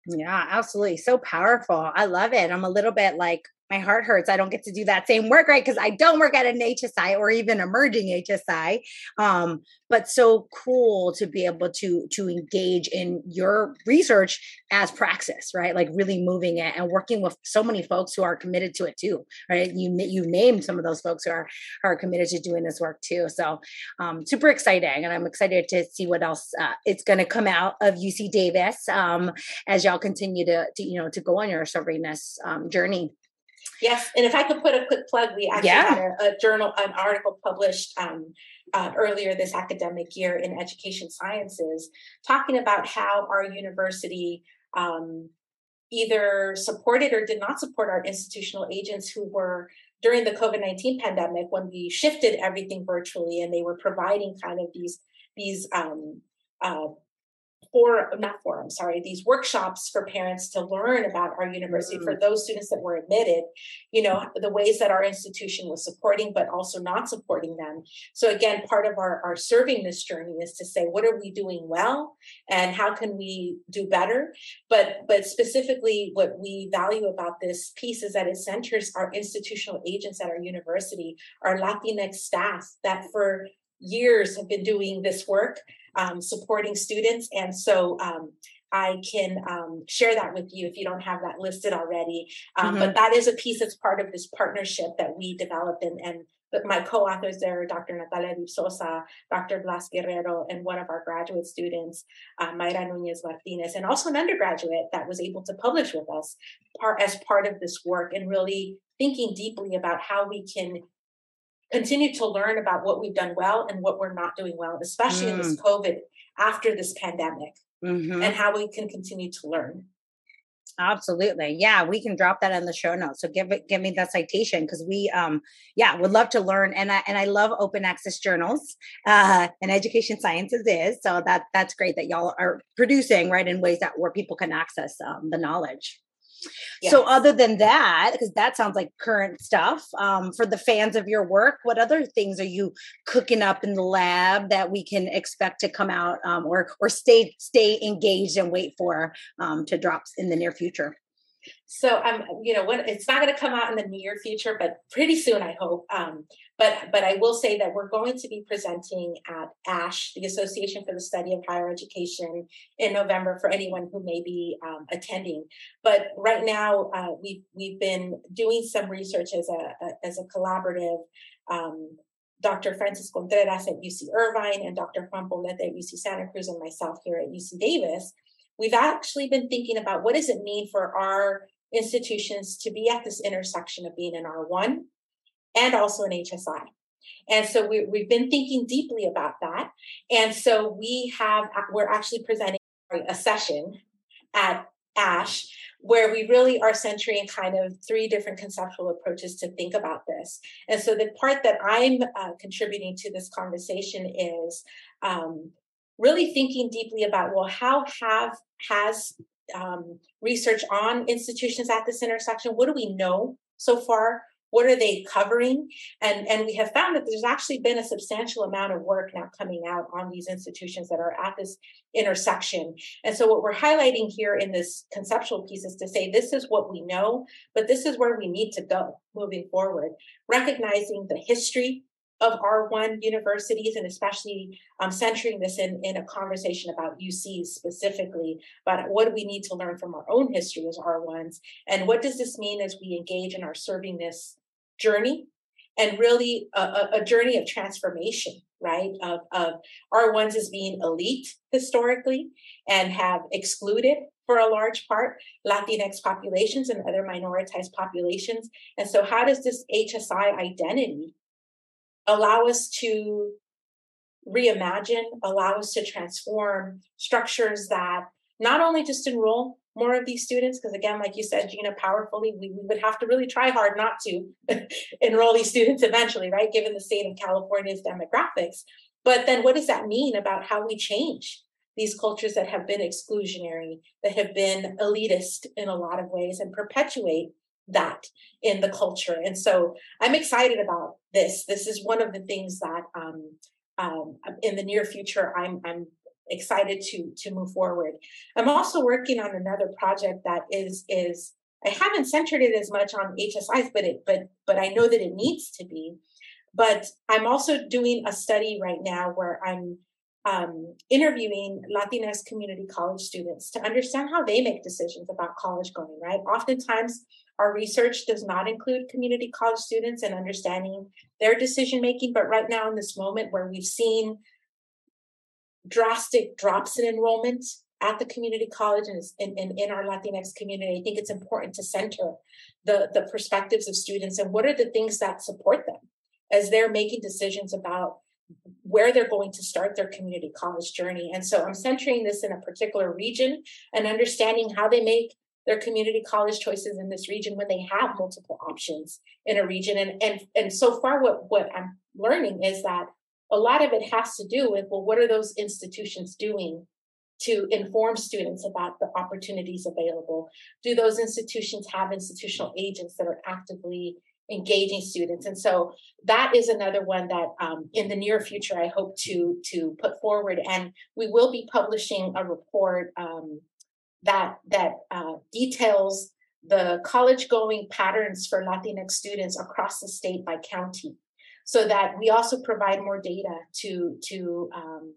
Yeah absolutely. So powerful. I love it. I'm a little bit like my heart hurts. I don't get to do that same work, right? Because I don't work at an HSI or even emerging HSI. Um, but so cool to be able to to engage in your research as praxis, right? Like really moving it and working with so many folks who are committed to it too, right? You you named some of those folks who are are committed to doing this work too. So um, super exciting, and I'm excited to see what else uh, it's going to come out of UC Davis um, as y'all continue to, to you know to go on your this um, journey. Yes, and if I could put a quick plug, we actually yeah. had a, a, journal, an article published um, uh, earlier this academic year in Education Sciences, talking about how our university um, either supported or did not support our institutional agents who were during the COVID nineteen pandemic when we shifted everything virtually, and they were providing kind of these these um, uh, for not forum, sorry, these workshops for parents to learn about our university mm-hmm. for those students that were admitted, you know, the ways that our institution was supporting, but also not supporting them. So again, part of our, our servingness journey is to say, what are we doing well and how can we do better? But but specifically what we value about this piece is that it centers our institutional agents at our university, our Latinx staff that for years have been doing this work um, supporting students. And so um, I can um, share that with you if you don't have that listed already. Um, mm-hmm. But that is a piece that's part of this partnership that we developed. And, and my co-authors there, Dr. Natalia Sosa, Dr. Blas Guerrero, and one of our graduate students, uh, Mayra Nunez Martinez, and also an undergraduate that was able to publish with us part, as part of this work and really thinking deeply about how we can continue to learn about what we've done well and what we're not doing well, especially mm. in this mm. COVID after this pandemic, mm-hmm. and how we can continue to learn. Absolutely. Yeah, we can drop that in the show notes. So give it give me that citation because we um yeah, would love to learn and I and I love open access journals. Uh and education sciences is. So that that's great that y'all are producing right in ways that where people can access um, the knowledge. Yes. So, other than that, because that sounds like current stuff um, for the fans of your work, what other things are you cooking up in the lab that we can expect to come out um, or or stay stay engaged and wait for um, to drop in the near future? So I'm, um, you know, when it's not going to come out in the near future, but pretty soon, I hope. Um, but but I will say that we're going to be presenting at ASHE, the Association for the Study of Higher Education, in November for anyone who may be um, attending. But right now, uh, we've we've been doing some research as a, a as a collaborative. Um, Dr. Frances Contreras at UC Irvine and Dr. Juan Poblete at UC Santa Cruz and myself here at UC Davis we've actually been thinking about what does it mean for our institutions to be at this intersection of being an R1 and also an HSI. And so we, we've been thinking deeply about that. And so we have, we're actually presenting a session at ASHE where we really are centering kind of three different conceptual approaches to think about this. And so the part that I'm uh, contributing to this conversation is um, really thinking deeply about well how have has um, research on institutions at this intersection what do we know so far? What are they covering? And and we have found that there's actually been a substantial amount of work now coming out on these institutions that are at this intersection. And so what we're highlighting here in this conceptual piece is to say this is what we know but this is where we need to go moving forward recognizing the history of R1 universities, and especially um, centering this in, in a conversation about UCs specifically, but what do we need to learn from our own history as R1s? And what does this mean as we engage in our servingness journey and really a, a journey of transformation, right? Of, of R1s as being elite historically and have excluded for a large part Latinx populations and other minoritized populations. And so, how does this HSI identity allow us to reimagine, allow us to transform structures that not only just enroll more of these students, because again, like you said, Gina, powerfully, we, we would have to really try hard not to enroll these students eventually, right? Given the state of California's demographics. But then what does that mean about how we change these cultures that have been exclusionary, that have been elitist in a lot of ways, and perpetuate that in the culture. And so I'm excited about this. This is one of the things that um, um, in the near future I'm, I'm excited to to move forward. I'm also working on another project that is is I haven't centered it as much on HSIs, but it but but I know that it needs to be. But I'm also doing a study right now where I'm um, interviewing Latinx community college students to understand how they make decisions about college going, right? Oftentimes, our research does not include community college students and understanding their decision making. But right now, in this moment where we've seen drastic drops in enrollment at the community college and in, in, in, our Latinx community, I think it's important to center the, the perspectives of students and what are the things that support them as they're making decisions about where they're going to start their community college journey. And so I'm centering this in a particular region and understanding how they make their community college choices in this region when they have multiple options in a region. And and and so far what what I'm learning is that a lot of it has to do with well, what are those institutions doing to inform students about the opportunities available? Do those institutions have institutional agents that are actively engaging students. And so that is another one that um, in the near future i hope to to put forward. And we will be publishing a report um, that that uh, details the college going patterns for latinx students across the state by county. So that we also provide more data to to um,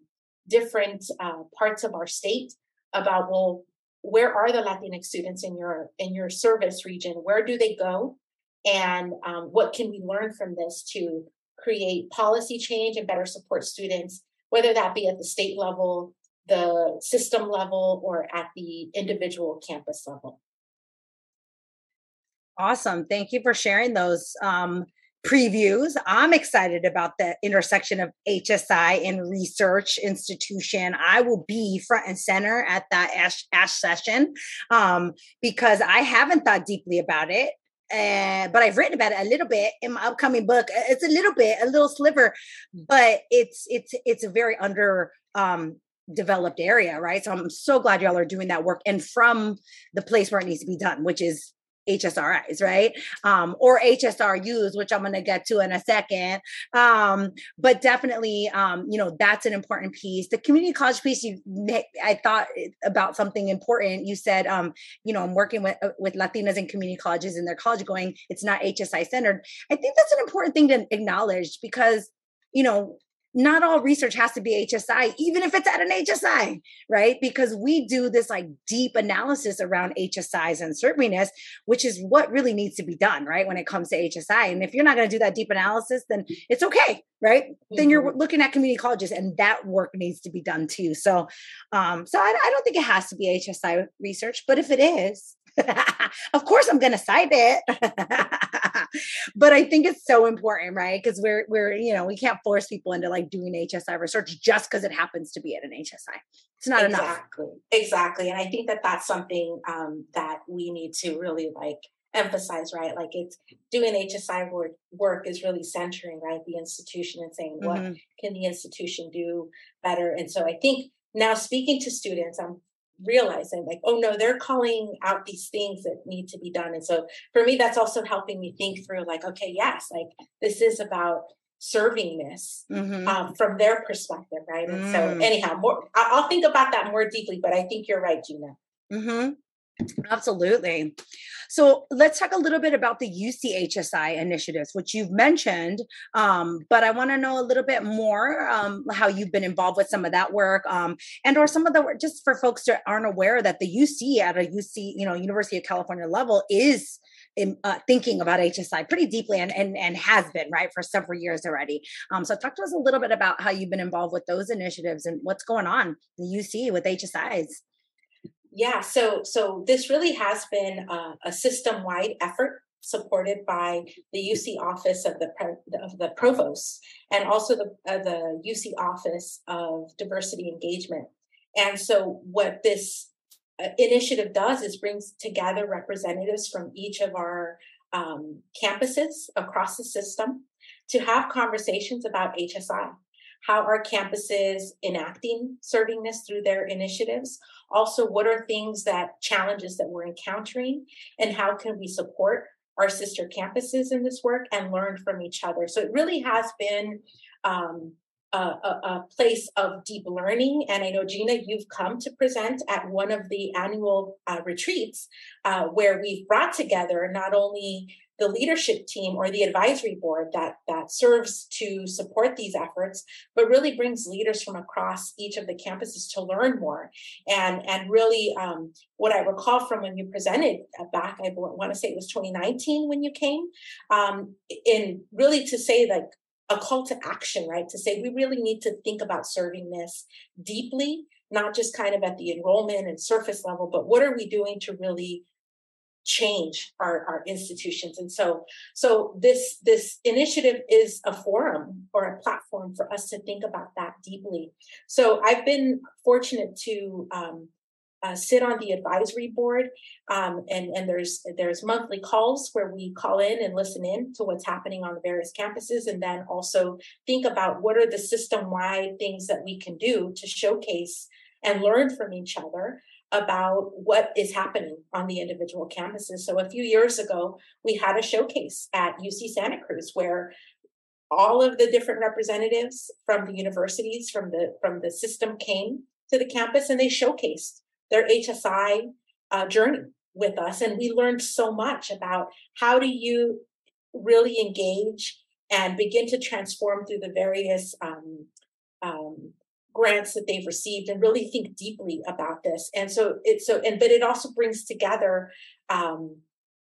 different uh, parts of our state about well where are the latinx students in your in your service region? Where do they go and um, what can we learn from this to create policy change and better support students whether that be at the state level the system level or at the individual campus level. Awesome. Thank you for sharing those um, previews. I'm excited about the intersection of hsi and research institution. I will be front and center at that ASHE, ASHE session um, because i haven't thought deeply about it and but I've written about it a little bit in my upcoming book. It's a little bit, a little sliver, but it's it's it's a very under um developed area, right? So I'm so glad y'all are doing that work and from the place where it needs to be done, which is HSRIs, right? Um, or HSRUs, which I'm going to get to in a second. Um, but definitely, um, you know, that's an important piece. The community college piece, you, I thought about something important. You said, um, you know, I'm working with uh, with Latinas in community colleges and their college going. It's not HSI centered. I think that's an important thing to acknowledge because you know not all research has to be HSI, even if it's at an HSI, right? Because we do this like deep analysis around HSIs and which is what really needs to be done, right? When it comes to HSI. And if you're not going to do that deep analysis, then it's okay, right? Mm-hmm. Then you're mm-hmm. looking at community colleges and that work needs to be done too. So, um, so I, I don't think it has to be HSI research, but if it is, of course I'm going to cite it. but I think it's so important, right? Because we're we're you know we can't force people into like doing HSI research just because it happens to be at an HSI. It's not exactly. enough. Exactly, exactly, and I think that that's something um, that we need to really like emphasize, right? Like it's doing HSI work work is really centering, right, the institution and saying what mm-hmm. can the institution do better. And so I think now speaking to students, I'm realizing like oh no they're calling out these things that need to be done and so for me that's also helping me think through like okay yes like this is about servingness mm-hmm. um, from their perspective right and mm. so anyhow more i'll think about that more deeply but i think you're right gina mm-hmm. Absolutely. So let's talk a little bit about the UCHSI initiatives, which you've mentioned, um, but I want to know a little bit more um, how you've been involved with some of that work, um, and or some of the work just for folks that aren't aware that the UC at a UC, you know, University of California level is in, uh, thinking about HSI pretty deeply and, and and has been right for several years already. Um, so talk to us a little bit about how you've been involved with those initiatives and what's going on in the UC with HSIs yeah so so this really has been a, a system wide effort supported by the UC office of the of the provost and also the uh, the UC office of diversity engagement. And so what this uh, initiative does is brings together representatives from each of our um, campuses across the system to have conversations about HSI. How are campuses enacting servingness through their initiatives? Also, what are things that challenges that we're encountering, and how can we support our sister campuses in this work and learn from each other? So it really has been um, a, a, a, place of deep learning. And I know, Gina, you've come to present at one of the annual uh, retreats uh, where we've brought together not only the leadership team or the advisory board that, that serves to support these efforts, but really brings leaders from across each of the campuses to learn more. And, and really, um, what I recall from when you presented uh, back, I want to say it was 2019 when you came, um, in really to say like a call to action, right? To say we really need to think about servingness deeply, not just kind of at the enrollment and surface level, but what are we doing to really change our, our institutions. And so so this this initiative is a forum or a platform for us to think about that deeply. So i've been fortunate to um, uh, sit on the advisory board, um, and and there's there's monthly calls where we call in and listen in to what's happening on the various campuses, and then also think about what are the system wide things that we can do to showcase and learn from each other about what is happening on the individual campuses. So a few years ago, we had a showcase at UC Santa Cruz where all of the different representatives from the universities from the from the system came to the campus and they showcased their HSI uh, journey with us. And we learned so much about how do you really engage and begin to transform through the various um, um, grants that they've received and really think deeply about this. And so it's so, and but it also brings together um,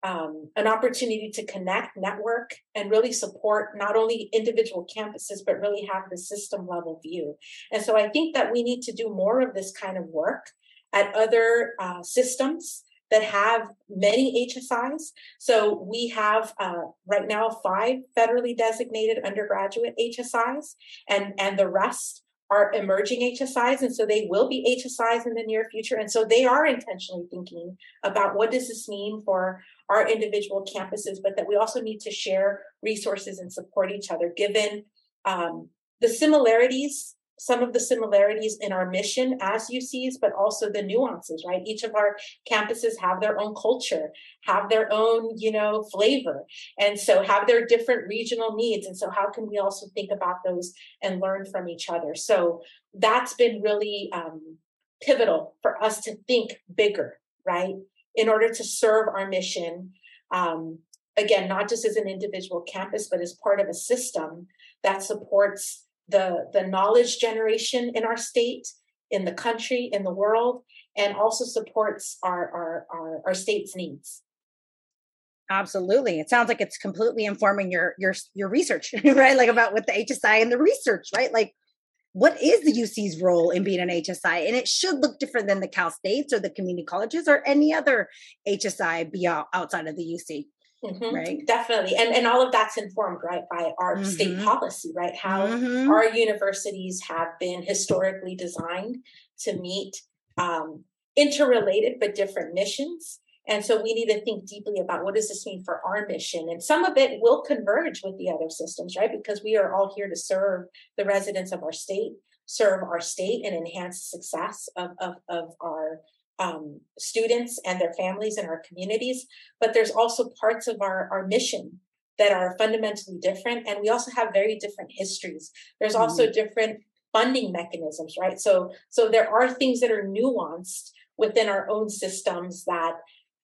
um, an opportunity to connect, network, and really support not only individual campuses, but really have the system level view. And so I think that we need to do more of this kind of work at other uh, systems that have many HSIs. So we have uh, right now five federally designated undergraduate HSIs, and and the rest are emerging HSIs, and so they will be HSIs in the near future. And so they are intentionally thinking about what does this mean for our individual campuses, but that we also need to share resources and support each other, given um, the similarities some of the similarities in our mission as UCs, but also the nuances, right? Each of our campuses have their own culture, have their own, you know, flavor, and so have their different regional needs. And so, how can we also think about those and learn from each other? So that's been really um, pivotal for us to think bigger, right? In order to serve our mission. Um, again, not just as an individual campus, but as part of a system that supports the the knowledge generation in our state in the country in the world and also supports our our our, our state's needs absolutely it sounds like it's completely informing your your your research right like about what the hsi and the research right like what is the UC's role in being an HSI? And it should look different than the Cal States or the community colleges or any other HSI beyond outside of the UC. Mm-hmm. Right. Definitely. And and all of that's informed, right, by our mm-hmm. state policy, right? How mm-hmm. our universities have been historically designed to meet um, interrelated but different missions. And so we need to think deeply about what does this mean for our mission? And some of it will converge with the other systems, right? Because we are all here to serve the residents of our state, serve our state and enhance the success of, of, of our um, students and their families and our communities, but there's also parts of our, our mission that are fundamentally different. And we also have very different histories. There's also mm-hmm. different funding mechanisms, right? So, so there are things that are nuanced within our own systems that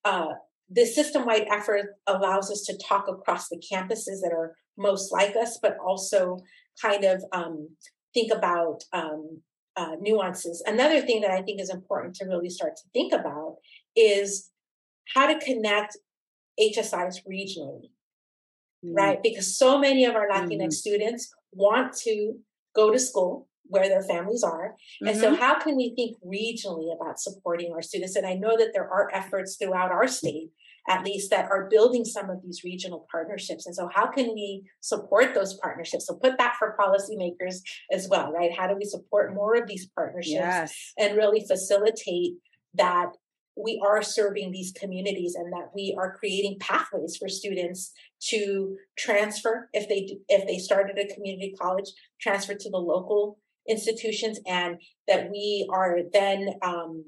uh, this system-wide effort allows us to talk across the campuses that are most like us, but also kind of um, think about um, uh, nuances. Another thing that I think is important to really start to think about is how to connect HSIs regionally, mm-hmm. right? Because so many of our Latinx mm-hmm. students want to go to school where their families are. Mm-hmm. And so, mm-hmm. how can we think regionally about supporting our students? And I know that there are efforts throughout our state at least that are building some of these regional partnerships. And so, how can we support those partnerships? So, put that for policymakers as well, right? How do we support more of these partnerships yes. and really facilitate that we are serving these communities and that we are creating pathways for students to transfer if they do, if they started a community college transfer to the local institutions and that we are then um,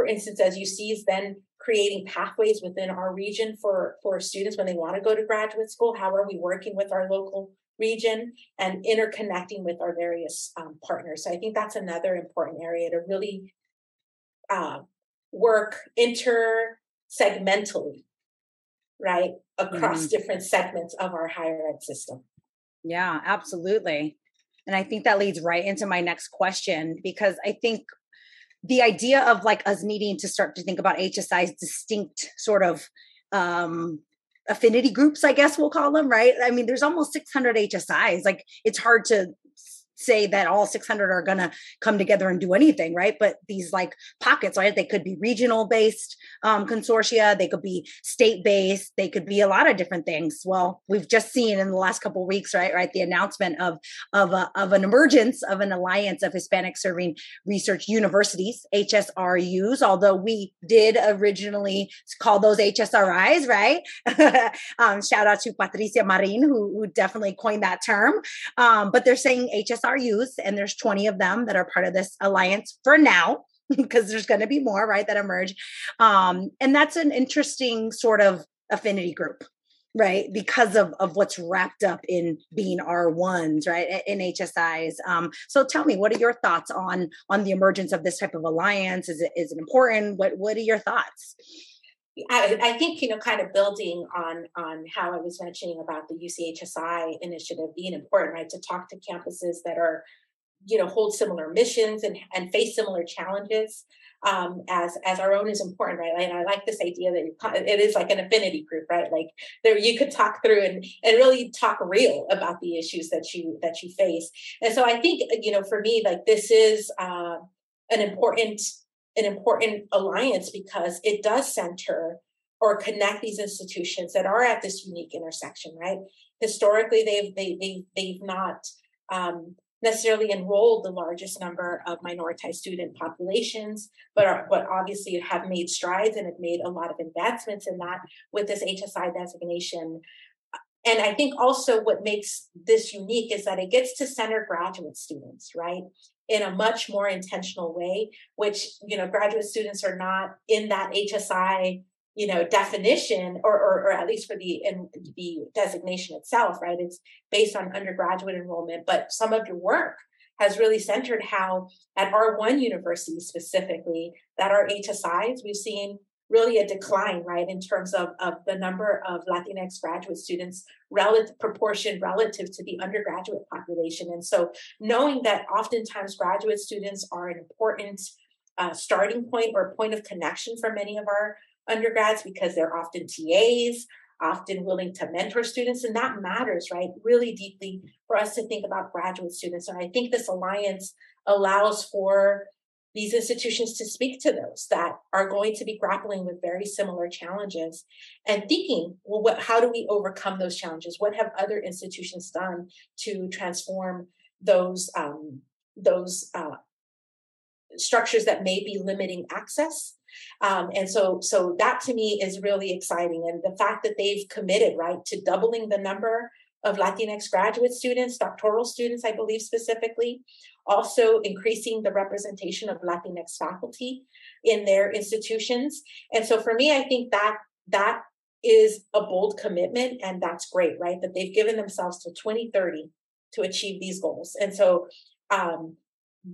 for instance, as UC, is then creating pathways within our region for, for students when they want to go to graduate school. How are we working with our local region and interconnecting with our various um, partners? So I think that's another important area to really uh, work intersegmentally, right, across mm-hmm. different segments of our higher ed system. Yeah, absolutely. And I think that leads right into my next question because I think the idea of like us needing to start to think about HSI's distinct sort of um affinity groups, I guess we'll call them, right? I mean, there's almost 600 HSIs. Like, it's hard to say that all 600 are going to come together and do anything right? But these like pockets right? They could be regional based um, consortia they could be state based they could be a lot of different things. Well we've just seen in the last couple weeks right right the announcement of of a, of an emergence of an alliance of hispanic serving research universities hsrus although we did originally call those hsris right? Um, shout out to patricia marin who, who definitely coined that term. Um, but they're saying hsr our youth, and there's 20 of them that are part of this alliance for now because there's going to be more right that emerge. Um, and that's an interesting sort of affinity group right because of of what's wrapped up in being r1s right in hsis um, so tell me what are your thoughts on on the emergence of this type of alliance? Is it is it important? What what are your thoughts I, I, think you know, kind of building on on how I was mentioning about the UCHSI initiative being important, right? To talk to campuses that are, you know, hold similar missions and and face similar challenges um, as as our own is important, right? And I like this idea that it is like an affinity group, right? Like there, you could talk through and and really talk real about the issues that you that you face. And so I think you know, for me, like this is uh, an important an important alliance because it does center or connect these institutions that are at this unique intersection, right? Historically, they've they, they they've not um, necessarily enrolled the largest number of minoritized student populations, but are, but obviously have made strides and have made a lot of advancements in that with this HSI designation. And I think also what makes this unique is that it gets to center graduate students, right? In a much more intentional way, which, you know, graduate students are not in that HSI, you know, definition or, or, or at least for the, in, the designation itself, right? It's based on undergraduate enrollment, but some of your work has really centered how at R1 universities specifically, that our HSIs, we've seen really a decline, right, in terms of, of the number of Latinx graduate students relative proportion relative to the undergraduate population. And so knowing that oftentimes graduate students are an important uh, starting point or point of connection for many of our undergrads because they're often TAs, often willing to mentor students, and that matters, right? Really deeply for us to think about graduate students. And I think this alliance allows for these institutions to speak to those that are going to be grappling with very similar challenges and thinking well what how do we overcome those challenges? What have other institutions done to transform those um, those uh, structures that may be limiting access? Um, and so so that to me is really exciting and the fact that they've committed right to doubling the number of Latinx graduate students, doctoral students, I believe specifically, also increasing the representation of Latinx faculty in their institutions. And so for me, I think that that is a bold commitment and that's great, right? That they've given themselves to 2030 to achieve these goals. And so um,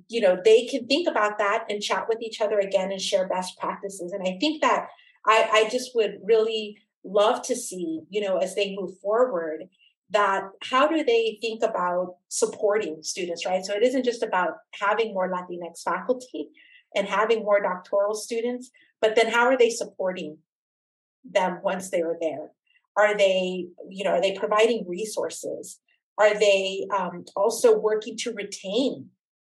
you know, they can think about that and chat with each other again and share best practices. And I think that I, I just would really love to see, you know, as they move forward, that how do they think about supporting students, right? So it isn't just about having more Latinx faculty and having more doctoral students, but then how are they supporting them once they are there? Are they, you know, are they providing resources? Are they um, also working to retain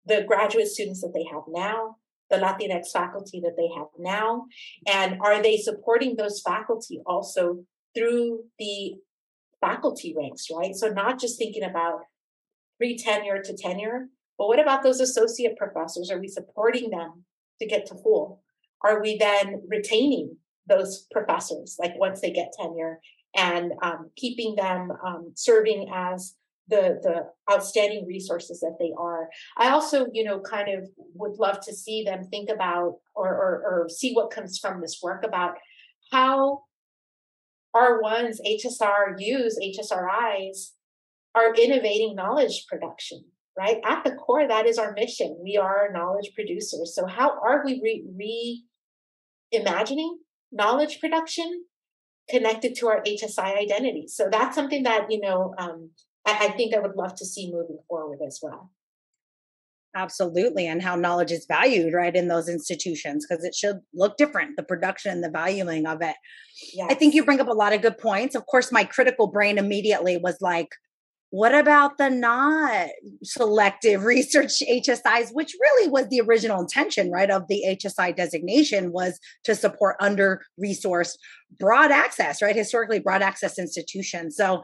the graduate students that they have now, the Latinx faculty that they have now? And are they supporting those faculty also through the faculty ranks, right? So not just thinking about pre-tenure to tenure, but what about those associate professors? Are we supporting them to get to full? Are we then retaining those professors, like once they get tenure, and um, keeping them um, serving as the the outstanding resources that they are. I also, you know, kind of would love to see them think about or or, or see what comes from this work about how R1s, HSRUs, HSRIs are innovating knowledge production, right? At the core, that is our mission. We are knowledge producers. So, how are we re- reimagining knowledge production connected to our HSI identity? So, that's something that, you know, um, I, I think I would love to see moving forward as well. Absolutely. And how knowledge is valued, right, in those institutions, because it should look different, the production, the valuing of it. Yes. I think you bring up a lot of good points. Of course, my critical brain immediately was like, what about the not selective research HSIs, which really was the original intention, right, of the HSI designation was to support under resourced broad access, right? Historically broad access institutions. So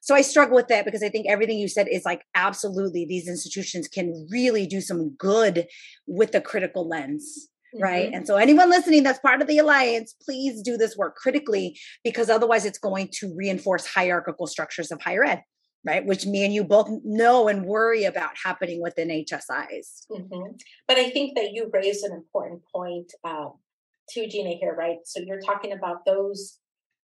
so I struggle with that because I think everything you said is like absolutely these institutions can really do some good with a critical lens. Mm-hmm. Right. And so, anyone listening that's part of the alliance, please do this work critically because otherwise it's going to reinforce hierarchical structures of higher ed right? Which me and you both know and worry about happening within HSIs. Mm-hmm. But I think that you raised an important point um, too, Gina, here, right? So you're talking about those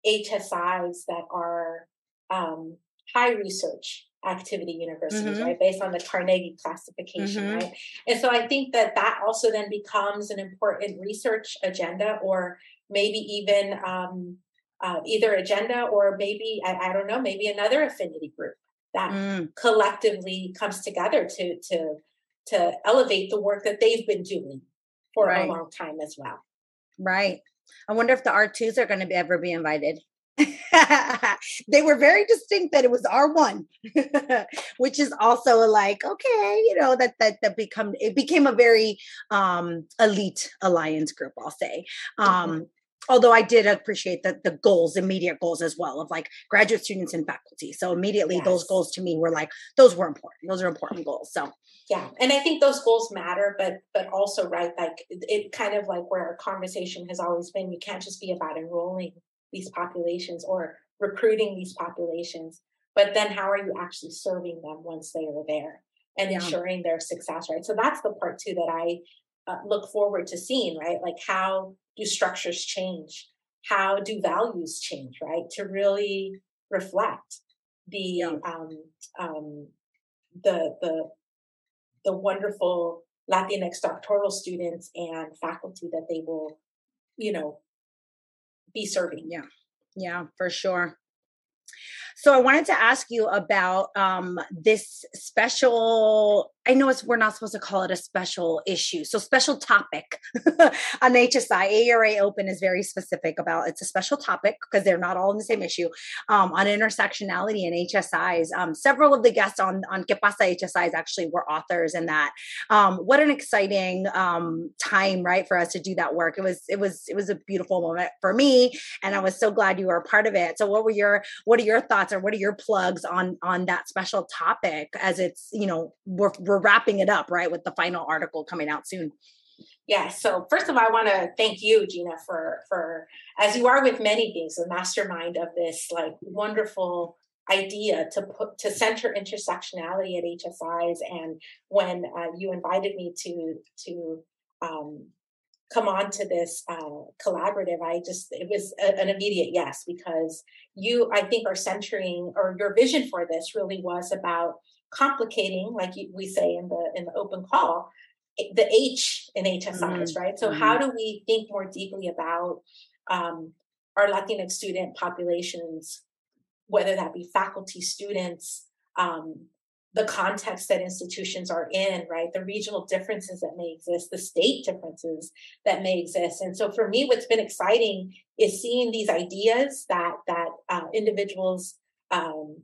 HSIs that are um, high research activity universities, mm-hmm. right? Based on the Carnegie classification, mm-hmm. right? And so I think that that also then becomes an important research agenda or maybe even um, uh, either agenda or maybe, I, I, don't know, maybe another affinity group that mm. collectively comes together to, to, to elevate the work that they've been doing for right. a long time as well. Right. I wonder if the R2s are going to be, ever be invited. they were very distinct that it was R1, which is also like, okay, you know, that that that become it became a very um elite alliance group, I'll say. Mm-hmm. Um mm-hmm. although I did appreciate the the goals, immediate goals as well of like graduate students and faculty. So immediately yes. those goals to me were like, those were important. Those are important goals. So yeah. And I think those goals matter, but but also right, like it, it kind of like where our conversation has always been, you can't just be about enrolling these populations or recruiting these populations but then how are you actually serving them once they are there and yeah. ensuring their success right so that's the part too that i uh, look forward to seeing right like how do structures change how do values change right to really reflect the yeah. um, um, the the the wonderful latinx doctoral students and faculty that they will you know be serving. Yeah. Yeah, for sure. So I wanted to ask you about um, this special. I know it's we're not supposed to call it a special issue, so special topic on HSI. AERA Open is very specific about it's a special topic because they're not all in the same issue um, on intersectionality and HSIs. Um, several of the guests on on Que Pasa HSIs actually were authors in that. Um, what an exciting um, time, right, for us to do that work. It was it was it was a beautiful moment for me, and I was so glad you were a part of it. So, what were your what are your thoughts? Thoughts or what are your plugs on on that special topic as it's you know we're we're wrapping it up right with the final article coming out soon? Yeah so first of all i want to thank you gina for for as you are with many things the mastermind of this like wonderful idea to put to center intersectionality at hsis and when uh, you invited me to to um, come on to this uh, collaborative i just it was a, an immediate yes because you i think are centering or your vision for this really was about complicating like we say in the in the open call the h in hsis mm-hmm. right so mm-hmm. how do we think more deeply about um, our latinx student populations whether that be faculty students um, the context that institutions are in, right? The regional differences that may exist, the state differences that may exist. And so for me, what's been exciting is seeing these ideas that that uh, individuals um,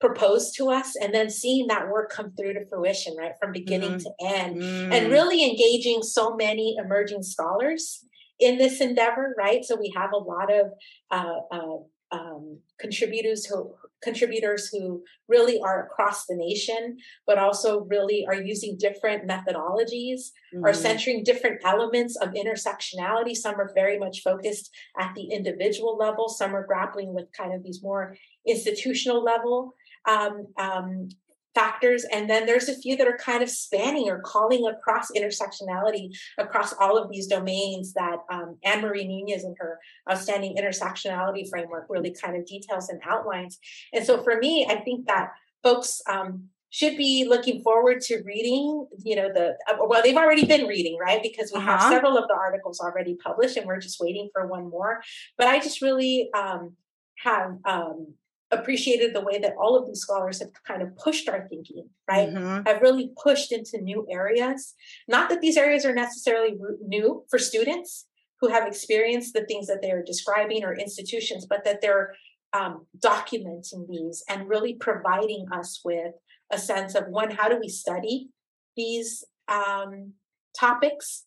propose to us and then seeing that work come through to fruition, right? From beginning mm-hmm. to end mm-hmm. and really engaging so many emerging scholars in this endeavor, right? So we have a lot of uh, uh, um, contributors who contributors who really are across the nation, but also really are using different methodologies, mm-hmm. are centering different elements of intersectionality. Some are very much focused at the individual level, some are grappling with kind of these more institutional level um, um, factors. And then there's a few that are kind of spanning or calling across intersectionality across all of these domains that um, Anne Marie Nunez in her outstanding intersectionality framework really kind of details and outlines. And so for me, I think that folks um, should be looking forward to reading you know the uh, well they've already been reading right because we uh-huh. have several of the articles already published and we're just waiting for one more but i just really um, have um, appreciated the way that all of these scholars have kind of pushed our thinking, right? Mm-hmm. Have really pushed into new areas. Not that these areas are necessarily new for students who have experienced the things that they're describing or institutions, but that they're um, documenting these and really providing us with a sense of one, how do we study these um, topics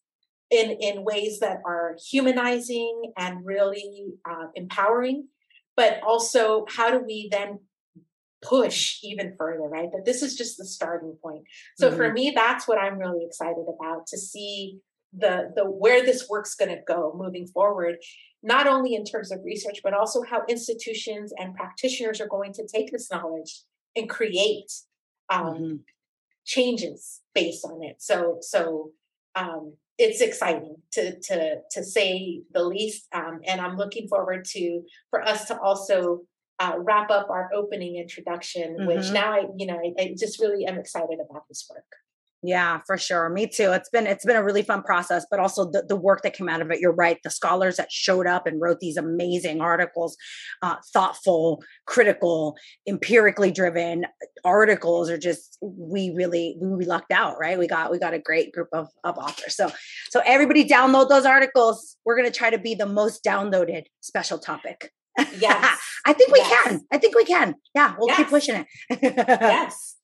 in, in ways that are humanizing and really uh, empowering? but also how do we then push even further right that this is just the starting point so mm-hmm. for me that's what i'm really excited about to see the the where this work's going to go moving forward not only in terms of research but also how institutions and practitioners are going to take this knowledge and create um, mm-hmm. changes based on it so so um, it's exciting to to to say the least um, and i'm looking forward to for us to also uh, wrap up our opening introduction mm-hmm. which now i you know I, I just really am excited about this work yeah, for sure. Me too. It's been it's been a really fun process, but also the, the work that came out of it. You're right. The scholars that showed up and wrote these amazing articles, uh, thoughtful, critical, empirically driven articles are just we really we lucked out, right? We got we got a great group of, of authors. So so everybody download those articles. We're gonna try to be the most downloaded special topic. Yes. I think we yes. can. I think we can. Yeah, we'll yes. keep pushing it. yes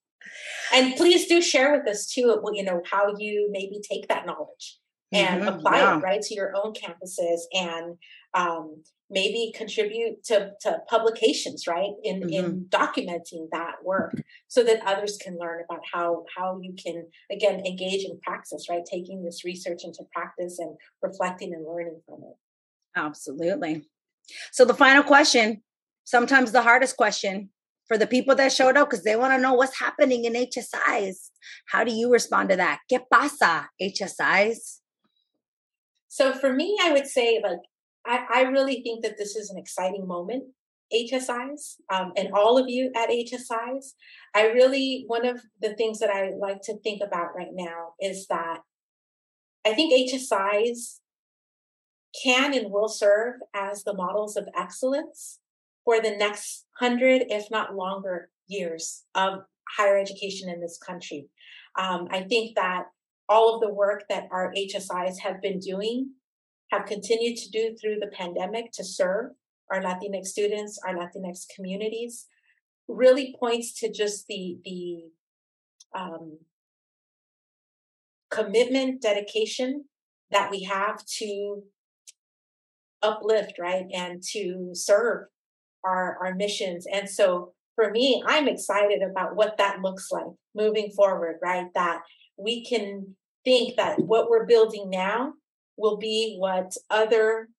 and please do share with us too you know how you maybe take that knowledge and mm-hmm, apply yeah. it right to your own campuses and um, maybe contribute to, to publications right in mm-hmm. in documenting that work so that others can learn about how how you can again engage in praxis right taking this research into practice and reflecting and learning from it absolutely so the final question sometimes the hardest question for the people that showed up because they want to know what's happening in HSIs. How do you respond to that? ¿Qué pasa, HSIs? So for me, I would say like I, I really think that this is an exciting moment, HSIs, um, and all of you at HSIs. I really one of the things that I like to think about right now is that I think HSIs can and will serve as the models of excellence for the next hundred, if not longer, years of higher education in this country. Um, I think that all of the work that our HSIs have been doing, have continued to do through the pandemic to serve our Latinx students, our Latinx communities, really points to just the the um, commitment, dedication that we have to uplift, right, and to serve our, our missions. And so for me, I'm excited about what that looks like moving forward, right? That we can think that what we're building now will be what other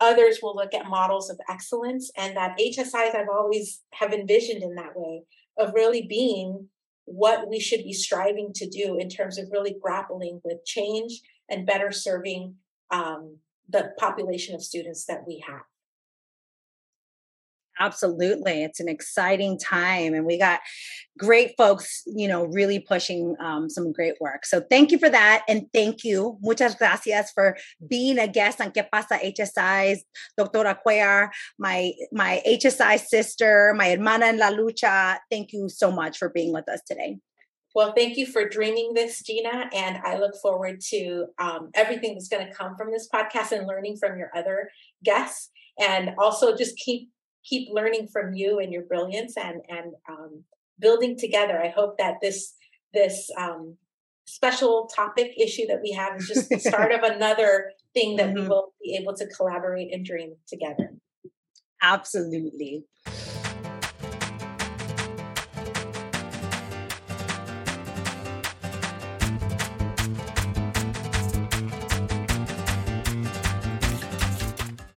others will look at models of excellence and that HSIs I've always have envisioned in that way of really being what we should be striving to do in terms of really grappling with change and better serving um, the population of students that we have. Absolutely. It's an exciting time. And we got great folks, you know, really pushing um, some great work. So thank you for that. And thank you. Muchas gracias for being a guest on Que Pasa HSIs, Doctora Cuellar, my, my HSI sister, my hermana en la lucha. Thank you so much for being with us today. Well, thank you for dreaming this, Gina. And I look forward to um, everything that's going to come from this podcast and learning from your other guests. And also just keep keep learning from you and your brilliance and and um, building together. I hope that this this um, special topic issue that we have is just the start of another thing that mm-hmm. we will be able to collaborate and dream together. Absolutely.